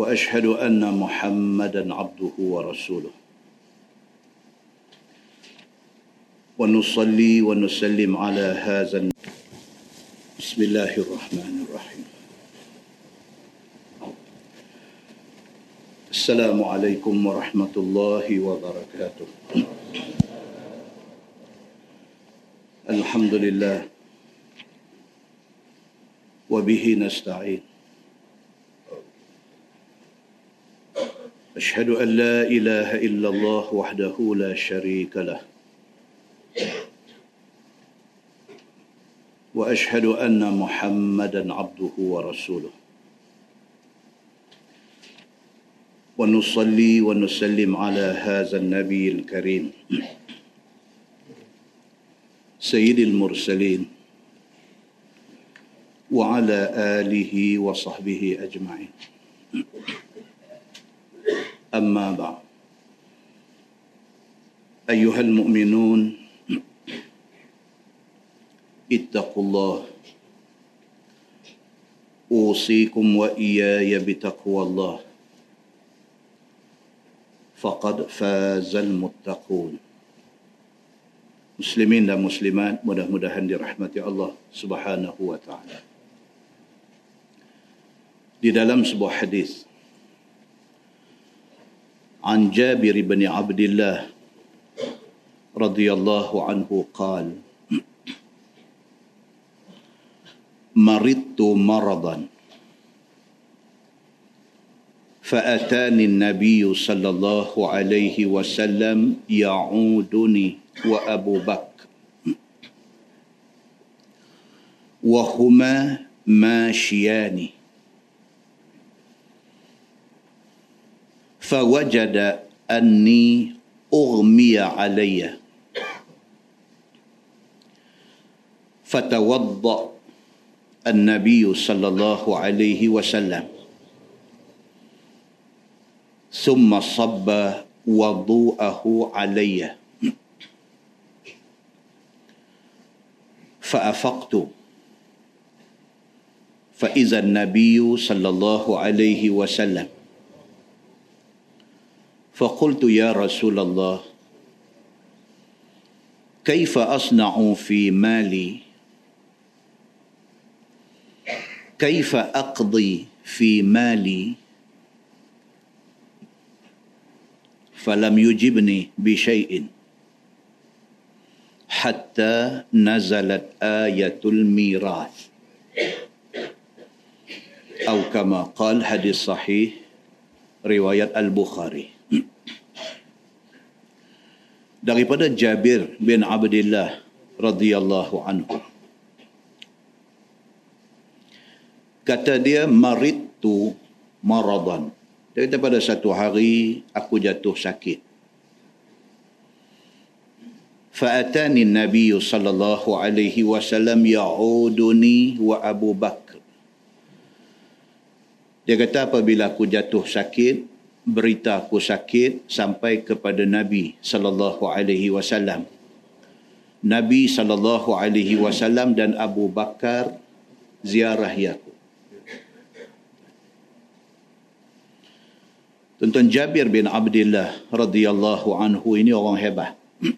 وأشهد أن محمدا عبده ورسوله. ونصلي ونسلم على هذا بسم الله الرحمن الرحيم. السلام عليكم ورحمة الله وبركاته. الحمد لله. وبه نستعين. أشهد أن لا إله إلا الله وحده لا شريك له. وأشهد أن محمدا عبده ورسوله. ونصلي ونسلم على هذا النبي الكريم. سيد المرسلين. وعلى آله وصحبه أجمعين. أما بعد أيها المؤمنون اتقوا الله أوصيكم وإياي بتقوى الله فقد فاز المتقون dan muslimat mudah-mudahan dirahmati Allah Subhanahu wa taala. Di dalam sebuah hadis عن جابر بن عبد الله رضي الله عنه قال مرضت مرضا فأتاني النبي صلى الله عليه وسلم يعودني وأبو بكر وهما ماشيان. فوجد أني أغمي علي. فتوضأ النبي صلى الله عليه وسلم. ثم صب وضوءه علي. فأفقت. فإذا النبي صلى الله عليه وسلم فقلت يا رسول الله كيف أصنع في مالي؟ كيف أقضي في مالي؟ فلم يجبني بشيء. حتى نزلت آية الميراث. أو كما قال حديث صحيح رواية البخاري. Daripada Jabir bin Abdullah radhiyallahu anhu. Kata dia maritu maradan. Dia kata pada satu hari aku jatuh sakit. Fa'atani nabi sallallahu alaihi wasallam ya'uduni wa Abu Bakr. Dia kata apabila aku jatuh sakit berita aku sakit sampai kepada Nabi sallallahu alaihi wasallam. Nabi sallallahu alaihi wasallam dan Abu Bakar ziarah aku. Tuan Jabir bin Abdullah radhiyallahu anhu ini orang hebat.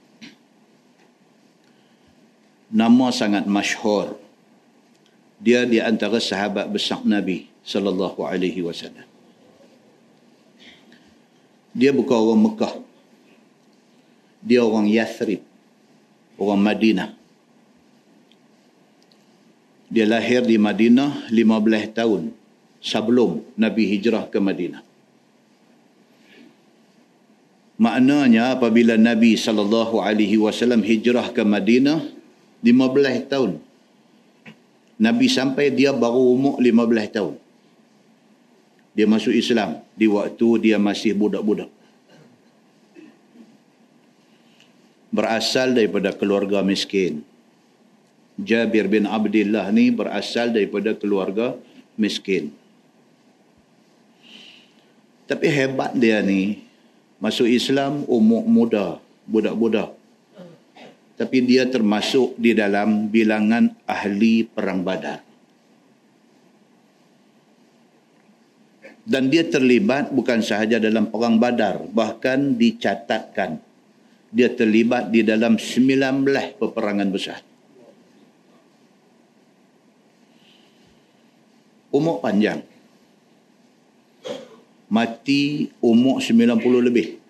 Nama sangat masyhur. Dia di antara sahabat besar Nabi sallallahu alaihi wasallam. Dia bukan orang Mekah. Dia orang Yathrib. Orang Madinah. Dia lahir di Madinah 15 tahun sebelum Nabi hijrah ke Madinah. Maknanya apabila Nabi sallallahu alaihi wasallam hijrah ke Madinah 15 tahun. Nabi sampai dia baru umur 15 tahun. Dia masuk Islam di waktu dia masih budak-budak. Berasal daripada keluarga miskin. Jabir bin Abdullah ni berasal daripada keluarga miskin. Tapi hebat dia ni masuk Islam umur muda, budak-budak. Tapi dia termasuk di dalam bilangan ahli perang badar. Dan dia terlibat bukan sahaja dalam perang badar bahkan dicatatkan. Dia terlibat di dalam 19 peperangan besar. Umur panjang. Mati umur 90 lebih.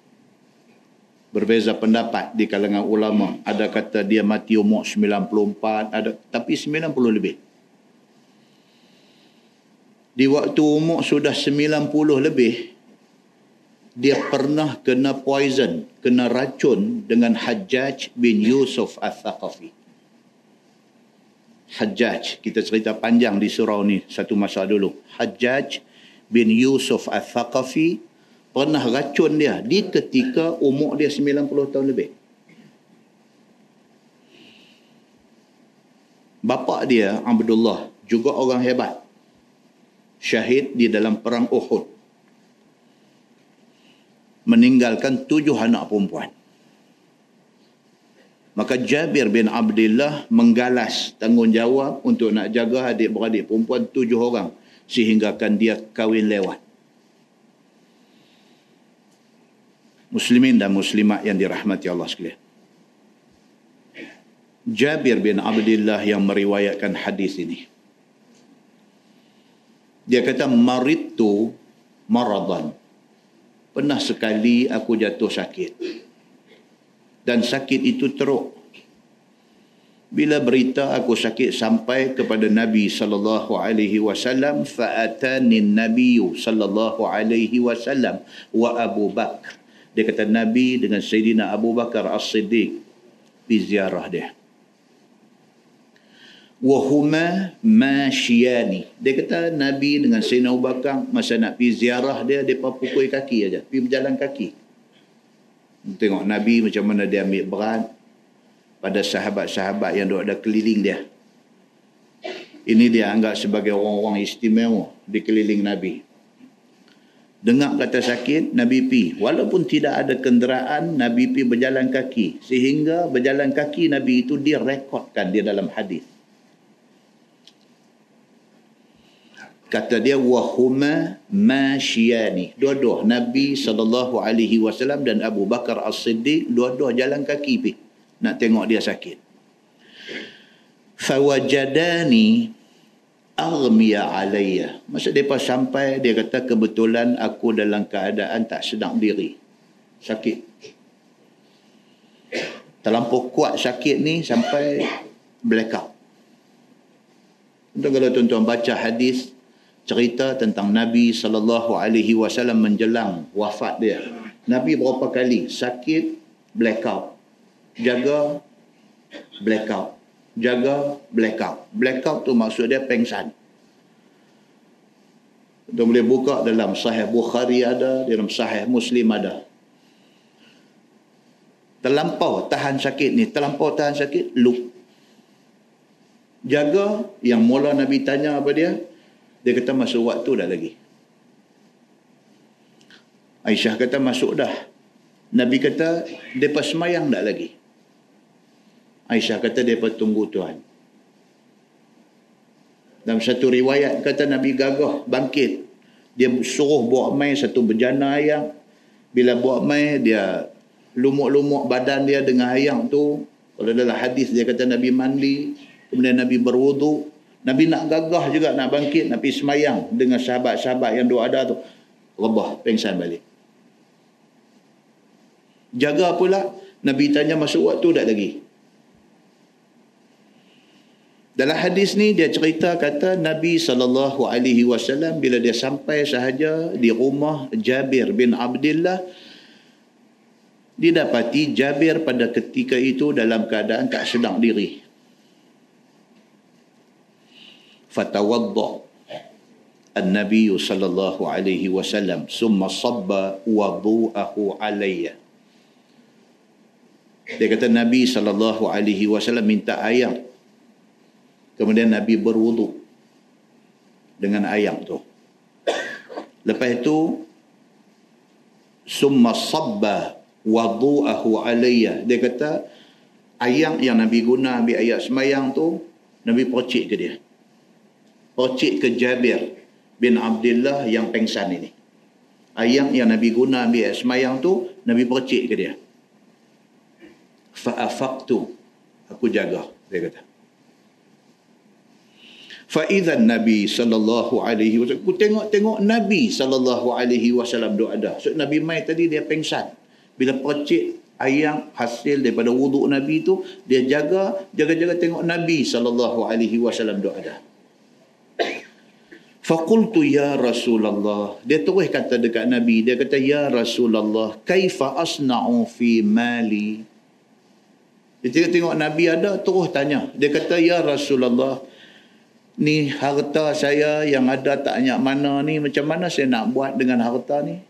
Berbeza pendapat di kalangan ulama. Ada kata dia mati umur 94 ada tapi 90 lebih di waktu umur sudah 90 lebih dia pernah kena poison, kena racun dengan Hajjaj bin Yusuf Al-Thaqafi. Hajjaj, kita cerita panjang di surau ni satu masa dulu. Hajjaj bin Yusuf Al-Thaqafi pernah racun dia di ketika umur dia 90 tahun lebih. Bapa dia, Abdullah, juga orang hebat syahid di dalam perang Uhud. Meninggalkan tujuh anak perempuan. Maka Jabir bin Abdullah menggalas tanggungjawab untuk nak jaga adik-beradik perempuan tujuh orang sehinggakan dia kahwin lewat. Muslimin dan muslimat yang dirahmati Allah sekalian. Jabir bin Abdullah yang meriwayatkan hadis ini dia kata maritu maradan. Pernah sekali aku jatuh sakit. Dan sakit itu teruk. Bila berita aku sakit sampai kepada Nabi sallallahu alaihi wasallam fa atani nabi sallallahu alaihi wasallam wa Abu Bakar dia kata Nabi dengan Sayyidina Abu Bakar As-Siddiq di ziarah dia wahuma masyiyani. Dia kata Nabi dengan Sayyidina Abu Bakar masa nak pergi ziarah dia, dia pukul kaki aja, pergi berjalan kaki. Tengok Nabi macam mana dia ambil berat pada sahabat-sahabat yang duduk ada keliling dia. Ini dia anggap sebagai orang-orang istimewa di keliling Nabi. Dengar kata sakit, Nabi pi. Walaupun tidak ada kenderaan, Nabi pi berjalan kaki. Sehingga berjalan kaki Nabi itu direkodkan di dalam hadis. Kata dia wahuma masyani dua-dua Nabi sallallahu alaihi wasallam dan Abu Bakar As-Siddiq dua-dua jalan kaki pi. Nak tengok dia sakit. Fawajadani aghmiya alayya. Masa depa sampai dia kata kebetulan aku dalam keadaan tak sedang diri sakit. Terlampau kuat sakit ni sampai blackout. Untuk kalau tuan-tuan baca hadis cerita tentang Nabi sallallahu alaihi wasallam menjelang wafat dia. Nabi berapa kali sakit blackout. Jaga blackout. Jaga blackout. Blackout tu maksud dia pengsan. Kita boleh buka dalam sahih Bukhari ada, dalam sahih Muslim ada. Terlampau tahan sakit ni, terlampau tahan sakit, look. Jaga yang mula Nabi tanya apa dia, dia kata masuk waktu dah lagi. Aisyah kata masuk dah. Nabi kata depa semayang dah lagi. Aisyah kata depa tunggu Tuhan. Dalam satu riwayat kata Nabi gagah bangkit. Dia suruh buat mai satu bejana ayam. Bila buat mai dia lumuk-lumuk badan dia dengan ayam tu. Kalau dalam hadis dia kata Nabi mandi. Kemudian Nabi berwuduk. Nabi nak gagah juga nak bangkit, nak pergi semayang dengan sahabat-sahabat yang doa ada tu. Rebah, pengsan balik. Jaga pula, Nabi tanya masuk waktu tak lagi. Dalam hadis ni dia cerita kata Nabi saw bila dia sampai sahaja di rumah Jabir bin Abdullah didapati Jabir pada ketika itu dalam keadaan tak sedang diri fatawadda النبي صلى الله عليه وسلم ثم صب وضوءه علي dia kata Nabi sallallahu alaihi wasallam minta air kemudian Nabi berwuduk dengan air tu lepas itu summa sabba wudu'ahu alayya dia kata air yang Nabi guna ambil ayat semayang tu Nabi percik ke dia percik ke Jabir bin Abdullah yang pengsan ini ayam yang Nabi guna ambil semayang tu Nabi percik ke dia fa'afaqtu aku jaga dia kata Fa'idhan Nabi sallallahu alaihi wasallam. Aku tengok-tengok Nabi sallallahu alaihi wasallam doa ada. So, Nabi mai tadi dia pengsan. Bila percik ayam hasil daripada wuduk Nabi tu, dia jaga, jaga-jaga tengok Nabi sallallahu alaihi wasallam doa ada. Fakultu ya Rasulullah. Dia terus kata dekat Nabi. Dia kata, Ya Rasulullah, kaifa asna'u fi mali? Dia tengok Nabi ada, terus tanya. Dia kata, Ya Rasulullah, ni harta saya yang ada tak banyak mana ni macam mana saya nak buat dengan harta ni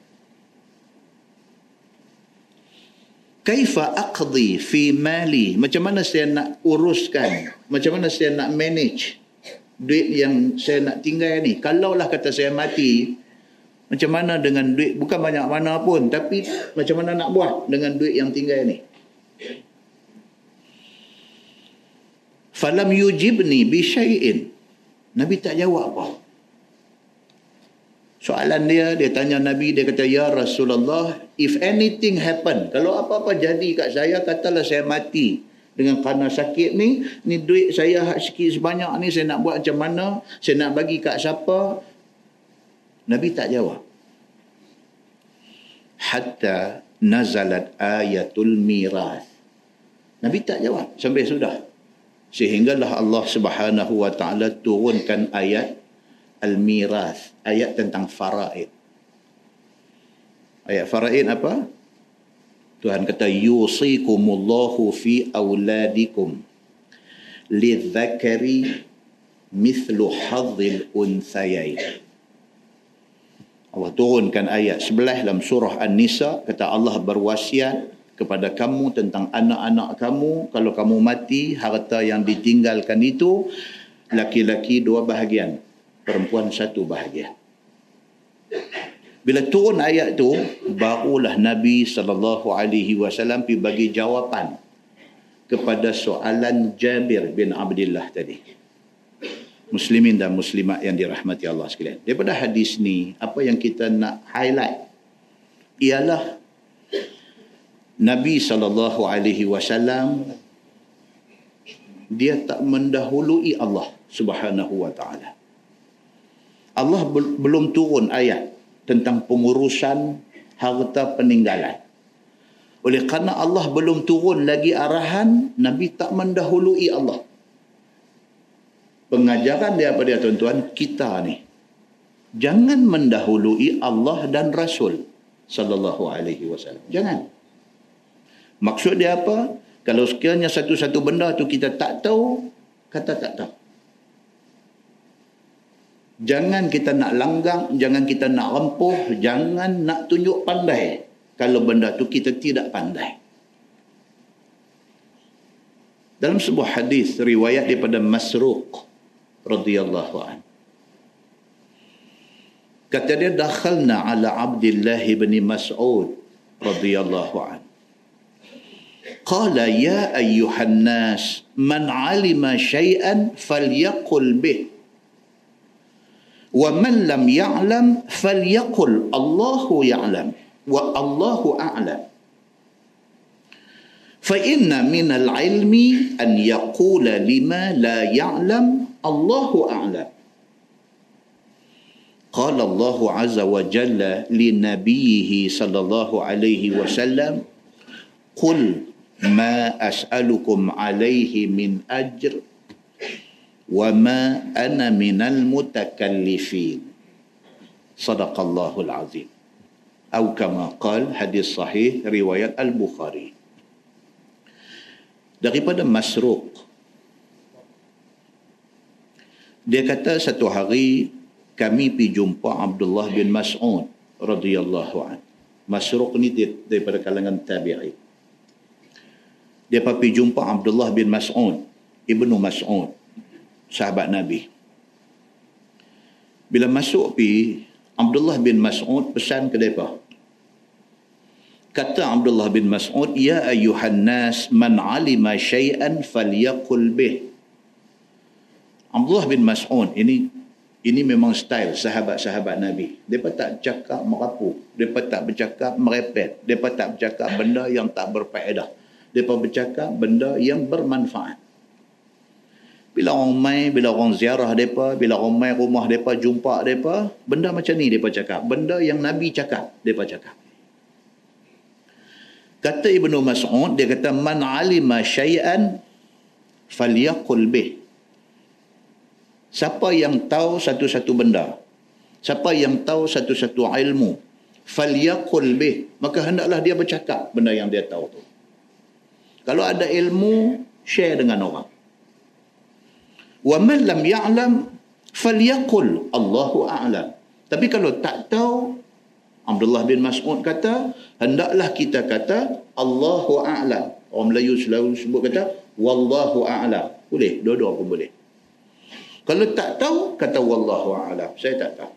kaifa aqdi fi mali macam mana saya nak uruskan macam mana saya nak manage duit yang saya nak tinggal ni kalaulah kata saya mati macam mana dengan duit bukan banyak mana pun tapi macam mana nak buat dengan duit yang tinggal ni? Falam yujibni bi syai'in. Nabi tak jawab apa. Soalan dia, dia tanya Nabi, dia kata, Ya Rasulullah, if anything happen, kalau apa-apa jadi kat saya, katalah saya mati dengan kerana sakit ni, ni duit saya sikit sebanyak ni, saya nak buat macam mana, saya nak bagi kat siapa. Nabi tak jawab. Hatta nazalat ayatul miras. Nabi tak jawab sampai sudah sehinggalah Allah Subhanahu wa taala turunkan ayat al-miras ayat tentang faraid ayat faraid apa Tuhan kata yusikumullahu fi auladikum lidzakari mithlu hadzil unthayain Allah turunkan ayat sebelah dalam surah An-Nisa kata Allah berwasiat kepada kamu tentang anak-anak kamu. Kalau kamu mati harta yang ditinggalkan itu laki-laki dua bahagian perempuan satu bahagian bila turun ayat tu barulah Nabi sallallahu alaihi wasallam pi bagi jawapan kepada soalan Jabir bin Abdullah tadi. Muslimin dan muslimat yang dirahmati Allah sekalian. Daripada hadis ni apa yang kita nak highlight ialah Nabi sallallahu alaihi wasallam dia tak mendahului Allah Subhanahu wa taala. Allah belum turun ayat tentang pengurusan harta peninggalan. Oleh kerana Allah belum turun lagi arahan, Nabi tak mendahului Allah. Pengajaran dia pada tuan-tuan, kita ni. Jangan mendahului Allah dan Rasul sallallahu alaihi wasallam. Jangan. Maksud dia apa? Kalau sekiranya satu-satu benda tu kita tak tahu, kata tak tahu. Jangan kita nak langgang, jangan kita nak rempuh, jangan nak tunjuk pandai kalau benda tu kita tidak pandai. Dalam sebuah hadis riwayat daripada Masruq radhiyallahu an. Kata dia dakhalna ala Abdullah bin Mas'ud radhiyallahu an. Qala ya ayyuhan nas man 'alima shay'an falyaqul bih ومن لم يعلم فليقل الله يعلم والله أعلم. فإن من العلم أن يقول لما لا يعلم الله أعلم. قال الله عز وجل لنبيه صلى الله عليه وسلم قل ما أسألكم عليه من أجر وما أنا من المتكلفين صدق الله العظيم أو كما قال حديث صحيح رواية البخاري daripada Masruq dia kata satu hari kami pi jumpa Abdullah bin Mas'ud radhiyallahu an. Masruq ni daripada kalangan tabi'i. Dia pi jumpa Abdullah bin Mas'ud, Ibnu Mas'ud, sahabat Nabi. Bila masuk pi Abdullah bin Mas'ud pesan ke depa. Kata Abdullah bin Mas'ud, "Ya ayuhan nas, man 'alima syai'an falyaqul bih." Abdullah bin Mas'ud ini ini memang style sahabat-sahabat Nabi. Depa tak cakap merapu, depa tak bercakap merepet, depa tak bercakap benda yang tak berfaedah. Depa bercakap benda yang bermanfaat. Bila orang mai, bila orang ziarah mereka, bila orang mai rumah mereka, jumpa mereka, benda macam ni mereka cakap. Benda yang Nabi cakap, mereka cakap. Kata Ibnu Mas'ud, dia kata, Man alima syai'an falyakul bih. Siapa yang tahu satu-satu benda, siapa yang tahu satu-satu ilmu, falyakul bih, maka hendaklah dia bercakap benda yang dia tahu tu. Kalau ada ilmu, share dengan orang wa man lam ya'lam falyaqul Allahu a'lam. Tapi kalau tak tahu Abdullah bin Mas'ud kata hendaklah kita kata Allahu a'lam. Orang Melayu selalu sebut kata wallahu a'lam. Boleh dua-dua pun boleh. Kalau tak tahu kata wallahu a'lam. Saya tak tahu.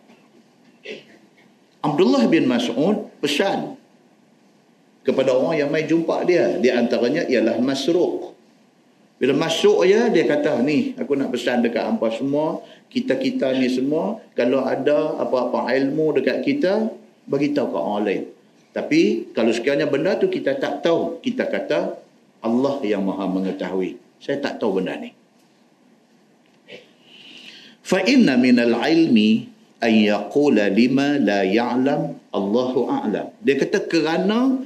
Abdullah bin Mas'ud pesan kepada orang yang mai jumpa dia. Di antaranya ialah Masruq bila masuk ya dia kata ni aku nak pesan dekat hampa semua kita-kita ni semua kalau ada apa-apa ilmu dekat kita bagi tahu ke orang lain. Tapi kalau sekiranya benda tu kita tak tahu kita kata Allah yang Maha mengetahui. Saya tak tahu benda ni. Fa inna minal ilmi an yaqula lima la ya'lam Allahu a'lam. Dia kata kerana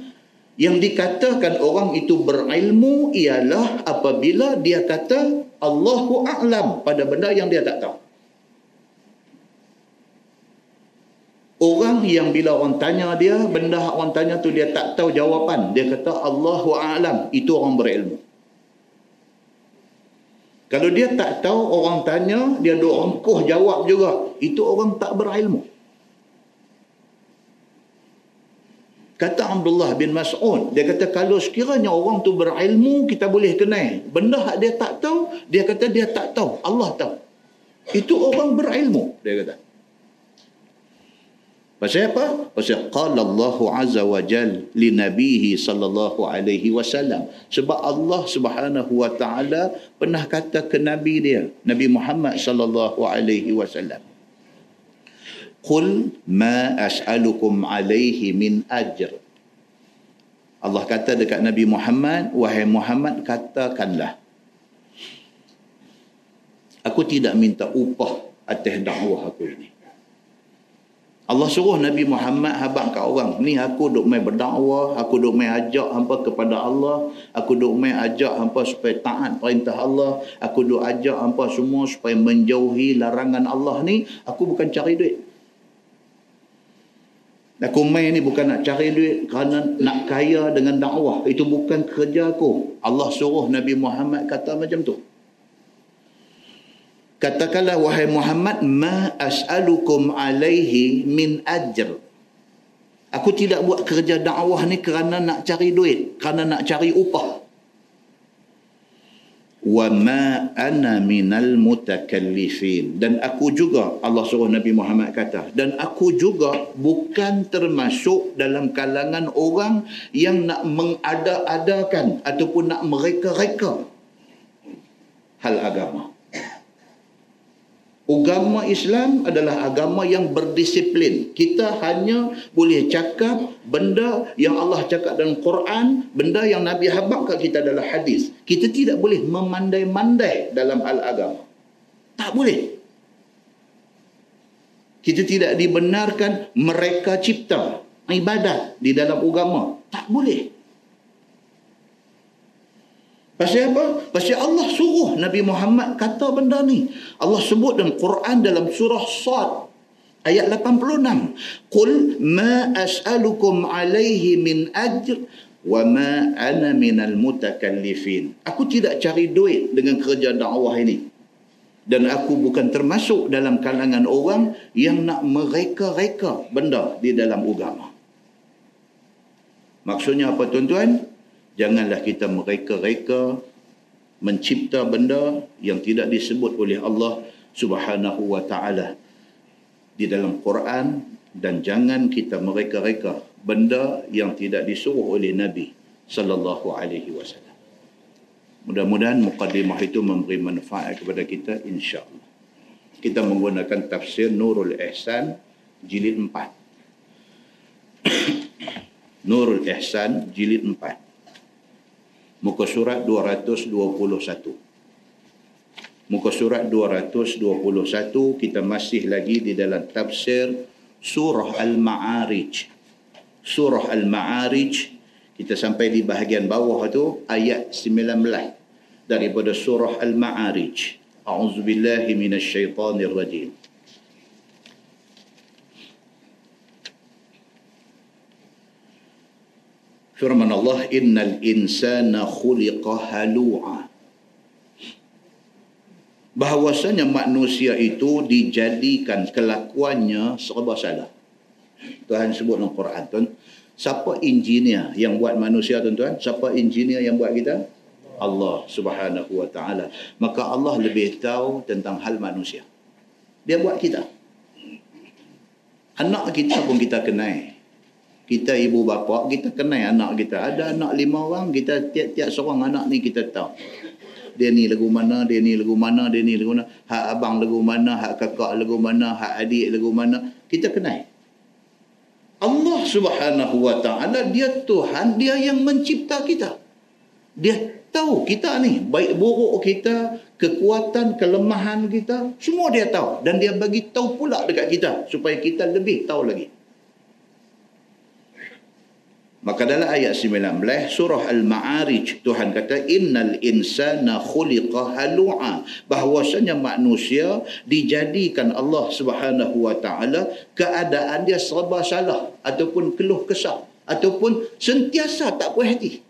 yang dikatakan orang itu berilmu ialah apabila dia kata Allahu a'lam pada benda yang dia tak tahu. Orang yang bila orang tanya dia, benda orang tanya tu dia tak tahu jawapan. Dia kata Allahu a'lam, itu orang berilmu. Kalau dia tak tahu orang tanya, dia duk rengkuh jawab juga. Itu orang tak berilmu. Kata Abdullah bin Mas'ud, dia kata kalau sekiranya orang tu berilmu, kita boleh kenal. Benda hak dia tak tahu, dia kata dia tak tahu. Allah tahu. Itu orang berilmu, dia kata. Pasal apa? Pasal qala Allah azza wa jal li nabihi sallallahu alaihi wasallam. Sebab Allah Subhanahu wa taala pernah kata ke nabi dia, Nabi Muhammad sallallahu alaihi wasallam. Qul ma as'alukum alaihi min ajr. Allah kata dekat Nabi Muhammad, wahai Muhammad katakanlah. Aku tidak minta upah atas dakwah aku ini. Allah suruh Nabi Muhammad habaq kat orang. Ni aku duk main berdakwah, aku duk main ajak hampa kepada Allah, aku duk main ajak hampa supaya taat perintah Allah, aku duk ajak hampa semua supaya menjauhi larangan Allah ni, aku bukan cari duit. Aku main ni bukan nak cari duit kerana nak kaya dengan dakwah. Itu bukan kerja aku. Allah suruh Nabi Muhammad kata macam tu. Katakanlah wahai Muhammad ma as'alukum alaihi min ajr. Aku tidak buat kerja dakwah ni kerana nak cari duit, kerana nak cari upah wa ma ana minal mutakallifin. Dan aku juga Allah suruh Nabi Muhammad kata dan aku juga bukan termasuk dalam kalangan orang yang nak mengada-adakan ataupun nak mereka-reka hal agama Agama Islam adalah agama yang berdisiplin. Kita hanya boleh cakap benda yang Allah cakap dalam Quran, benda yang Nabi habaq kat kita dalam hadis. Kita tidak boleh memandai-mandai dalam hal agama. Tak boleh. Kita tidak dibenarkan mereka cipta ibadat di dalam agama. Tak boleh. Pasal apa? Pasal Allah suruh Nabi Muhammad kata benda ni. Allah sebut dalam Quran dalam surah Sad ayat 86. Qul ma as'alukum alaihi min ajr wa ma ana minal mutakallifin. Aku tidak cari duit dengan kerja dakwah ini. dan aku bukan termasuk dalam kalangan orang yang nak mereka-reka benda di dalam agama. Maksudnya apa tuan-tuan? Janganlah kita mereka-reka mencipta benda yang tidak disebut oleh Allah Subhanahu wa taala di dalam Quran dan jangan kita mereka-reka benda yang tidak disuruh oleh Nabi sallallahu alaihi wasallam. Mudah-mudahan mukadimah itu memberi manfaat kepada kita insya-Allah. Kita menggunakan tafsir Nurul Ihsan jilid 4. Nurul Ihsan jilid 4. Muka surat 221. Muka surat 221 kita masih lagi di dalam tafsir surah Al-Ma'arij. Surah Al-Ma'arij kita sampai di bahagian bawah tu ayat 19 daripada surah Al-Ma'arij. A'udzubillahi minasyaitonirrajim. Firman Allah, "Innal insana khuliqa halu'a." Bahawasanya manusia itu dijadikan kelakuannya serba salah. Tuhan sebut dalam Quran. Tuhan, Siapa engineer yang buat manusia tuan-tuan? Siapa engineer yang buat kita? Allah subhanahu wa ta'ala. Maka Allah lebih tahu tentang hal manusia. Dia buat kita. Anak kita pun kita kenal. Kita ibu bapa, kita kenal anak kita. Ada anak lima orang, kita tiap-tiap seorang anak ni kita tahu. Dia ni lagu mana, dia ni lagu mana, dia ni lagu mana. Hak abang lagu mana, hak kakak lagu mana, hak adik lagu mana. Kita kenal. Allah Subhanahu wa taala dia Tuhan dia yang mencipta kita. Dia tahu kita ni baik buruk kita, kekuatan, kelemahan kita, semua dia tahu dan dia bagi tahu pula dekat kita supaya kita lebih tahu lagi. Maka dalam ayat 19 surah Al-Ma'arij Tuhan kata innal insana khuliqa halu'a bahwasanya manusia dijadikan Allah Subhanahu wa taala keadaan dia serba salah ataupun keluh kesah ataupun sentiasa tak puas hati.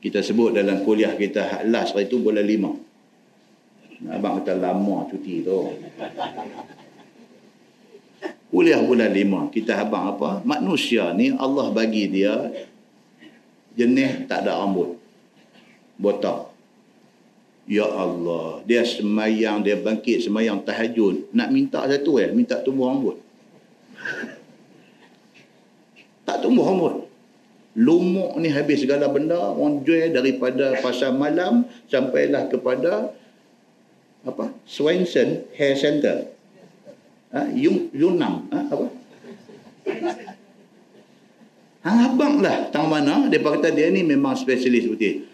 Kita sebut dalam kuliah kita last itu bulan lima. Abang kata lama cuti tu. Kuliah bulan lima. Kita habang apa? Manusia ni Allah bagi dia jenis tak ada rambut. Botak. Ya Allah. Dia semayang, dia bangkit semayang tahajud. Nak minta satu eh? Minta tumbuh rambut. Tak tumbuh rambut. Lumuk ni habis segala benda. Orang jual daripada pasar malam sampailah kepada apa? Swenson Hair Center ha, Yung, Yunam. Ha, apa? Hang abang lah. Tang mana? Dia kata dia ni memang spesialis putih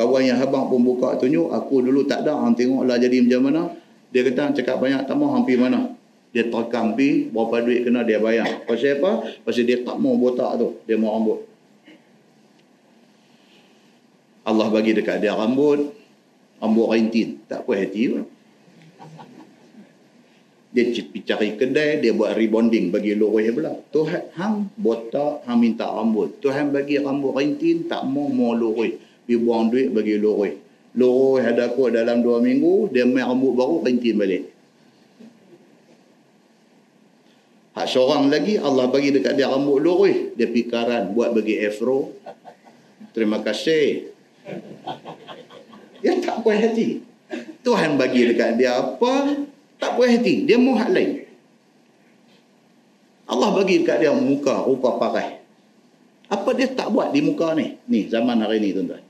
kawan yang abang pun buka tunjuk aku dulu tak ada. Hang tengoklah jadi macam mana. Dia kata cakap banyak tak mau hampir mana? Dia terekam pi berapa duit kena dia bayar. Pasal apa? Pasal dia tak mau botak tu. Dia mau rambut. Allah bagi dekat dia rambut. Rambut rintin. Tak puas hati pun dia cari kedai dia buat rebonding bagi lorih pula. Tuhan hang botak hang minta rambut. Tuhan bagi rambut rintin tak mau mau lorih dia buang duit bagi lorih lorih ada aku dalam dua minggu dia main rambut baru rintin balik. Hak seorang lagi Allah bagi dekat dia rambut lorih dia pikaran buat bagi afro. Terima kasih. Dia tak puas hati. Tuhan bagi dekat dia apa tak puas hati. Dia mau hak lain. Allah bagi dekat dia muka rupa parai. Apa dia tak buat di muka ni? Ni zaman hari ni tuan-tuan.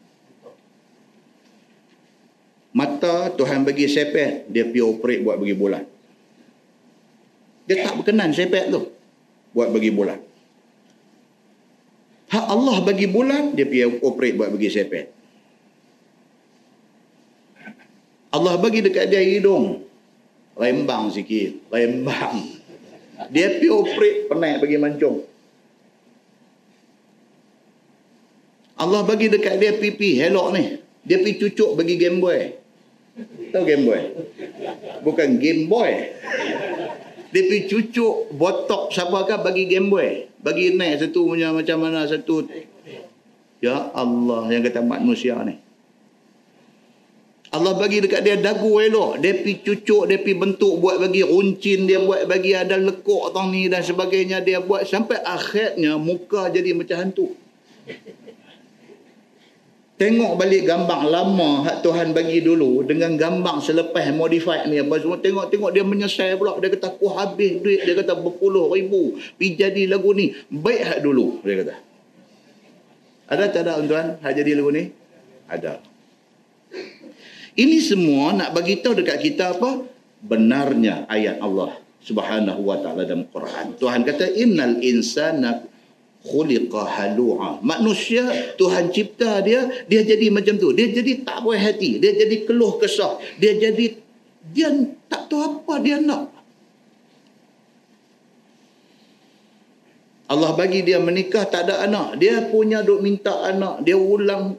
Mata Tuhan bagi sepet, dia pergi operate buat bagi bulan. Dia tak berkenan sepet tu. Buat bagi bulan. Hak Allah bagi bulan, dia pergi operate buat bagi sepet. Allah bagi dekat dia hidung, rembang sikit rembang. Dia pi operate penat bagi mancung. Allah bagi dekat dia pipi helok ni. Dia pi cucuk bagi game boy. Tahu game boy? Bukan game boy. Dia pi cucuk botok siapa kan bagi game boy? Bagi naik satu punya macam mana satu? Ya Allah yang kata manusia ni Allah bagi dekat dia dagu elok. Dia pi cucuk, dia pi bentuk buat bagi runcin, dia buat bagi ada lekuk tang ni dan sebagainya. Dia buat sampai akhirnya muka jadi macam hantu. Tengok balik gambar lama hak Tuhan bagi dulu dengan gambar selepas modify ni. Apa semua tengok-tengok dia menyesal pula. Dia kata aku habis duit. Dia kata berpuluh ribu pi jadi lagu ni. Baik hak dulu dia kata. Ada tak ada tuan hak jadi lagu ni? Ada ini semua nak bagi tahu dekat kita apa benarnya ayat Allah Subhanahu wa taala dalam Quran Tuhan kata innal insana khuliqa halu'a. Manusia Tuhan cipta dia, dia jadi macam tu. Dia jadi tak puas hati, dia jadi keluh kesah, dia jadi dia tak tahu apa dia nak. Allah bagi dia menikah tak ada anak. Dia punya duk minta anak. Dia ulang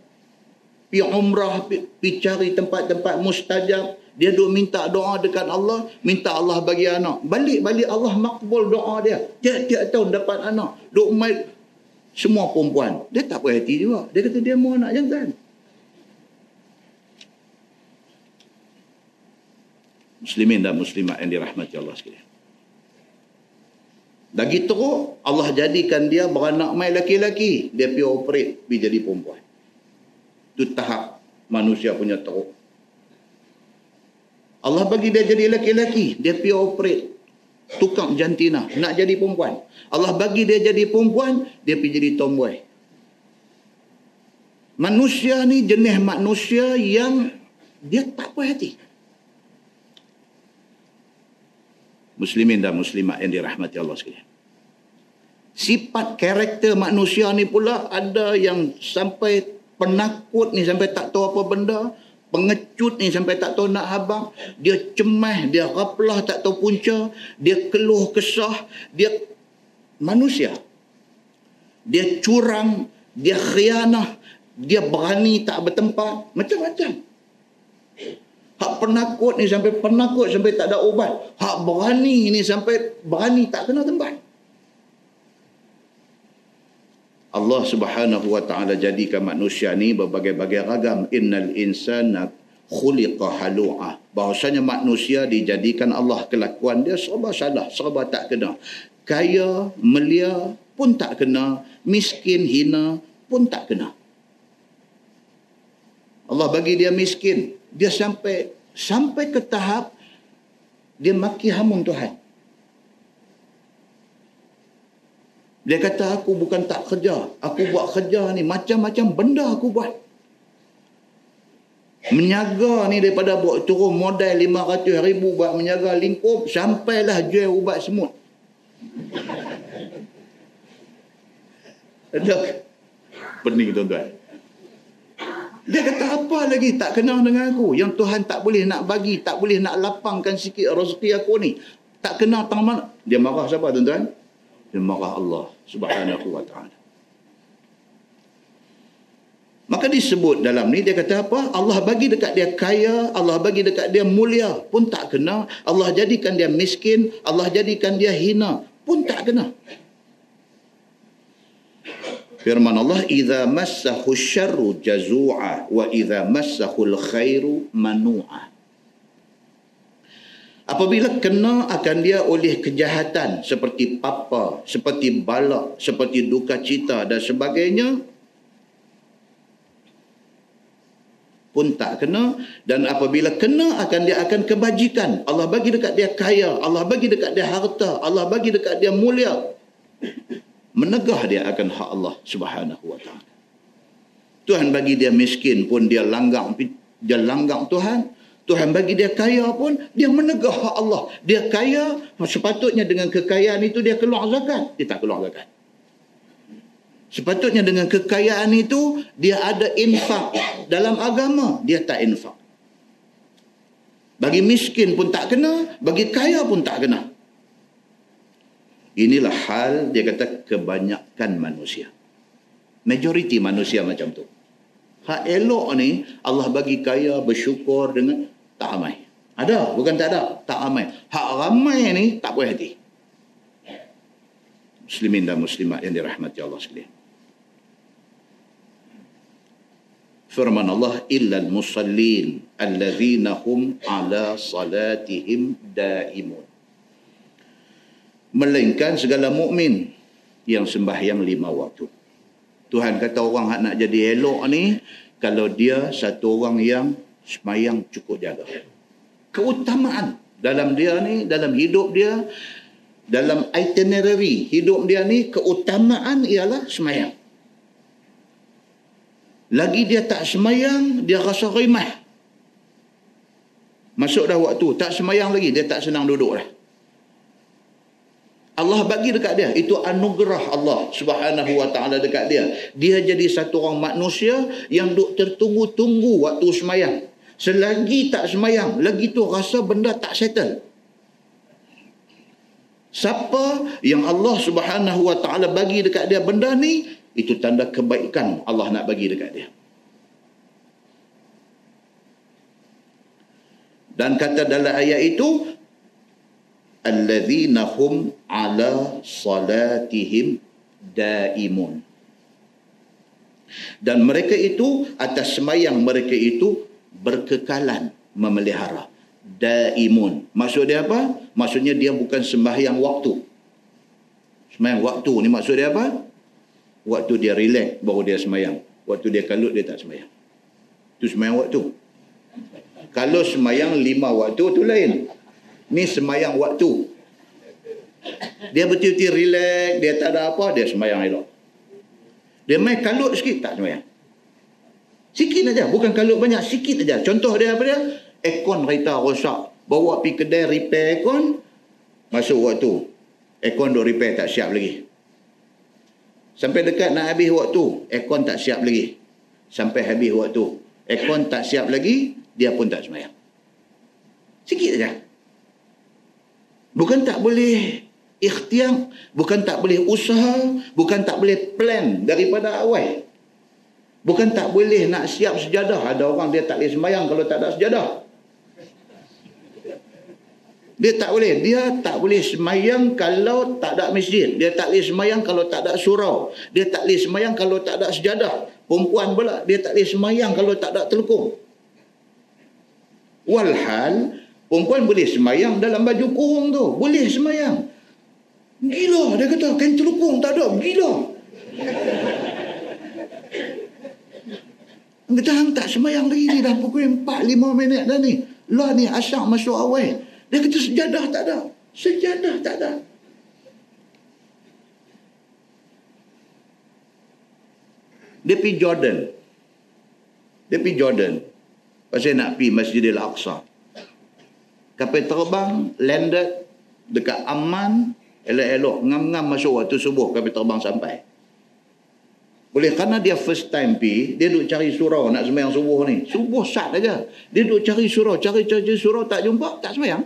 pi umrah, pi, pi cari tempat-tempat mustajab. Dia duk minta doa dekat Allah, minta Allah bagi anak. Balik-balik Allah makbul doa dia. Tiap-tiap tahun dapat anak. Duk mai semua perempuan. Dia tak puas hati juga. Dia kata dia mau anak jantan. Muslimin dan muslimat yang dirahmati Allah sekalian. Lagi teruk, Allah jadikan dia beranak mai laki-laki. Dia pergi operate, pergi jadi perempuan. Itu tahap manusia punya teruk. Allah bagi dia jadi laki-laki, dia pergi operate. Tukang jantina, nak jadi perempuan. Allah bagi dia jadi perempuan, dia pergi jadi tomboy. Manusia ni jenis manusia yang dia tak puas hati. Muslimin dan muslimat yang dirahmati Allah sekalian. Sifat karakter manusia ni pula ada yang sampai penakut ni sampai tak tahu apa benda. Pengecut ni sampai tak tahu nak habang. Dia cemas dia raplah tak tahu punca. Dia keluh kesah. Dia manusia. Dia curang dia khianah. Dia berani tak bertempat. Macam-macam. Hak penakut ni sampai penakut sampai tak ada ubat. Hak berani ni sampai berani tak kena tempat Allah Subhanahu wa taala jadikan manusia ni berbagai-bagai ragam. Innal insana khuliqa halu'a. Bahwasanya manusia dijadikan Allah kelakuan dia serba salah serba tak kena. Kaya melia pun tak kena. Miskin hina pun tak kena. Allah bagi dia miskin. Dia sampai sampai ke tahap dia maki hamun Tuhan Dia kata aku bukan tak kerja. Aku buat kerja ni macam-macam benda aku buat. Menyaga ni daripada buat turun modal 500 ribu buat menyaga lingkup sampailah jual ubat semut. Ada pening tuan-tuan. Dia kata apa lagi tak kenal dengan aku yang Tuhan tak boleh nak bagi, tak boleh nak lapangkan sikit rezeki aku ni. Tak kenal tang mana. Dia marah siapa tuan-tuan? Marah Allah subhanahu wa ta'ala. Maka disebut dalam ni dia kata apa? Allah bagi dekat dia kaya, Allah bagi dekat dia mulia pun tak kena. Allah jadikan dia miskin, Allah jadikan dia hina pun tak kena. Firman Allah, "Idza massahu syarru jazu'a wa idza massahu al-khairu manu'a." Apabila kena akan dia oleh kejahatan seperti papa, seperti balak, seperti duka cita dan sebagainya, pun tak kena. Dan apabila kena akan dia akan kebajikan. Allah bagi dekat dia kaya Allah bagi dekat dia harta Allah bagi dekat dia mulia. Menegah dia akan hak Allah Subhanahu wa taala. Tuhan bagi dia miskin pun dia langgang dia langgang Tuhan Tuhan bagi dia kaya pun dia menegah hak Allah. Dia kaya sepatutnya dengan kekayaan itu dia keluar zakat. Dia tak keluar zakat. Sepatutnya dengan kekayaan itu dia ada infak dalam agama. Dia tak infak. Bagi miskin pun tak kena. Bagi kaya pun tak kena. Inilah hal dia kata kebanyakan manusia. Majoriti manusia macam tu. Hak elok ni Allah bagi kaya bersyukur dengan tak ramai. Ada, bukan tak ada. Tak ramai. Hak ramai ni tak puas hati. Muslimin dan muslimat yang dirahmati Allah sekalian. firman Allah illa al-musallin allazina hum ala salatihim daimun melainkan segala mukmin yang sembahyang lima waktu Tuhan kata orang nak jadi elok ni kalau dia satu orang yang sembahyang cukup jaga keutamaan dalam dia ni dalam hidup dia dalam itinerary hidup dia ni keutamaan ialah sembahyang lagi dia tak semayang, dia rasa rimah. Masuk dah waktu, tak semayang lagi, dia tak senang duduk dah. Allah bagi dekat dia. Itu anugerah Allah subhanahu wa ta'ala dekat dia. Dia jadi satu orang manusia yang duk tertunggu-tunggu waktu semayang. Selagi tak semayang, lagi tu rasa benda tak settle. Siapa yang Allah subhanahu wa ta'ala bagi dekat dia benda ni, itu tanda kebaikan Allah nak bagi dekat dia. Dan kata dalam ayat itu alladzina hum ala salatihim daimun. Dan mereka itu atas semayang mereka itu berkekalan memelihara. Daimun. Maksud dia apa? Maksudnya dia bukan sembahyang waktu. Sembahyang waktu ni maksud dia apa? Waktu dia relax baru dia semayang. Waktu dia kalut dia tak semayang. Itu semayang waktu. Kalau semayang lima waktu tu lain. Ni semayang waktu. Dia betul-betul relax, dia tak ada apa, dia semayang elok. Dia main kalut sikit, tak semayang. Sikit aja, bukan kalut banyak, sikit aja. Contoh dia apa dia? Ekon kereta rosak. Bawa pergi kedai repair ekon, masuk waktu. Ekon duk repair tak siap lagi. Sampai dekat nak habis waktu, aircon tak siap lagi. Sampai habis waktu, aircon tak siap lagi, dia pun tak semayang. Sikit saja. Bukan tak boleh ikhtiar, bukan tak boleh usaha, bukan tak boleh plan daripada awal. Bukan tak boleh nak siap sejadah. Ada orang dia tak boleh semayang kalau tak ada sejadah. Dia tak boleh. Dia tak boleh semayang kalau tak ada masjid. Dia tak boleh semayang kalau tak ada surau. Dia tak boleh semayang kalau tak ada sejadah. Perempuan pula, dia tak boleh semayang kalau tak ada telukung. Walhal, perempuan boleh semayang dalam baju kurung tu. Boleh semayang. Gila, dia kata, kain telukung tak ada. Gila. Kita tak semayang lagi ni dah pukul 4 5 minit dah ni. Lah ni asyak masuk awal. Dia kata sejadah tak ada. Sejadah tak ada. Dia pergi Jordan. Dia pergi Jordan. Pasal nak pergi Masjidil Aqsa. Kapal terbang, landed dekat Amman, elok-elok, ngam-ngam masuk waktu subuh kapal terbang sampai. Boleh kerana dia first time pi, dia duk cari surau nak sembahyang subuh ni. Subuh sat aja. Dia duk cari surau, cari-cari surau tak jumpa, tak sembahyang.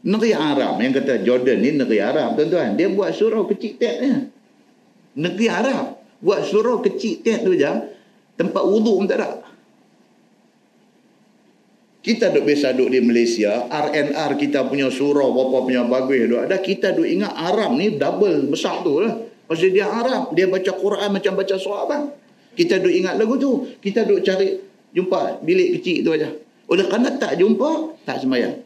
Negeri Arab yang kata Jordan ni negeri Arab tuan-tuan. Dia buat surau kecil tetnya. Negeri Arab buat surau kecil tet tu je. Tempat wuduk pun tak ada. Kita duk biasa duduk di Malaysia, RNR kita punya surau berapa punya bagus duk ada. Kita duk ingat Arab ni double besar tu lah. Pasal dia Arab, dia baca Quran macam baca bang. Kita duk ingat lagu tu. Kita duk cari jumpa bilik kecil tu aja. Oleh kerana tak jumpa, tak semayang.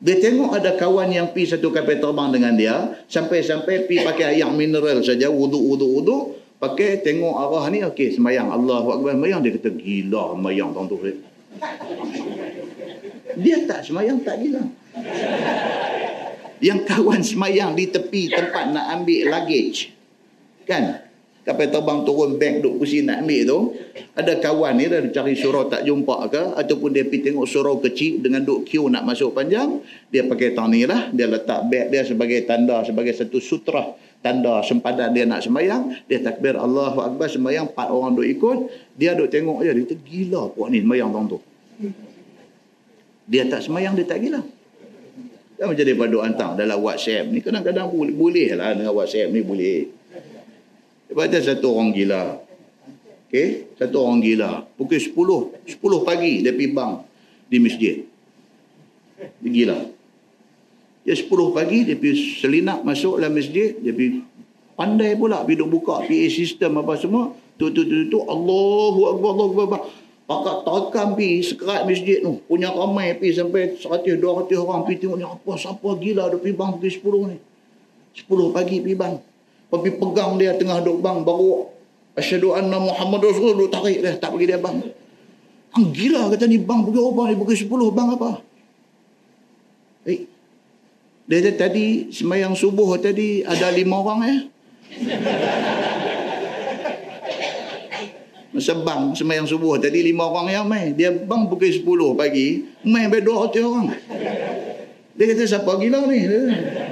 Dia tengok ada kawan yang pi satu kapal terbang dengan dia. Sampai-sampai pi pakai air mineral saja. Wuduk, wuduk, wuduk. Pakai tengok arah ni. Okey, semayang. Allah Akbar semayang. Dia kata, gila semayang tuan tu. Dia tak semayang, tak gila. Yang kawan semayang di tepi tempat nak ambil luggage. Kan? kapal terbang turun bank duk pusing nak ambil tu ada kawan ni dah cari surau tak jumpa ke ataupun dia pergi tengok surau kecil dengan duk queue nak masuk panjang dia pakai tang ni lah. Dia letak beg dia sebagai tanda sebagai satu sutra tanda sempadan dia nak sembahyang. Dia takbir Allahu Akbar sembahyang empat orang duk ikut. Dia duk tengok je dia gila puak ni sembahyang tang tu. Dia tak sembahyang dia tak gila. Dia macam daripada hantar dalam WhatsApp ni. Kadang-kadang boleh, boleh lah dengan WhatsApp ni boleh ada satu orang gila. Okey, satu orang gila. Pukul 10, 10 pagi dia pergi bang di masjid. Dia gila. Dia 10 pagi dia pergi selinap masuk dalam masjid, dia pergi pandai pula pergi duk buka PA sistem apa semua, Tu tu tu tu Allahu Akbar Allahu Akbar. Pakak takkan pi sekerat masjid tu. Punya ramai pi sampai 100 200 orang pi tengok ni apa siapa gila ada pi bang pukul 10 ni. 10 pagi pi bang. Pergi pegang dia tengah duk bang baru asyhadu anna Muhammad Rasul duk tarik dia tak bagi dia bang. Hang gila kata ni bang pergi apa ni pukul 10 bang apa? Eh. Dia tadi semayang subuh tadi ada lima orang ya. Masa bang semayang subuh tadi lima orang yang main. Dia bang pukul sepuluh pagi. Main sampai dua orang. Dia kata siapa gila ni? Dia.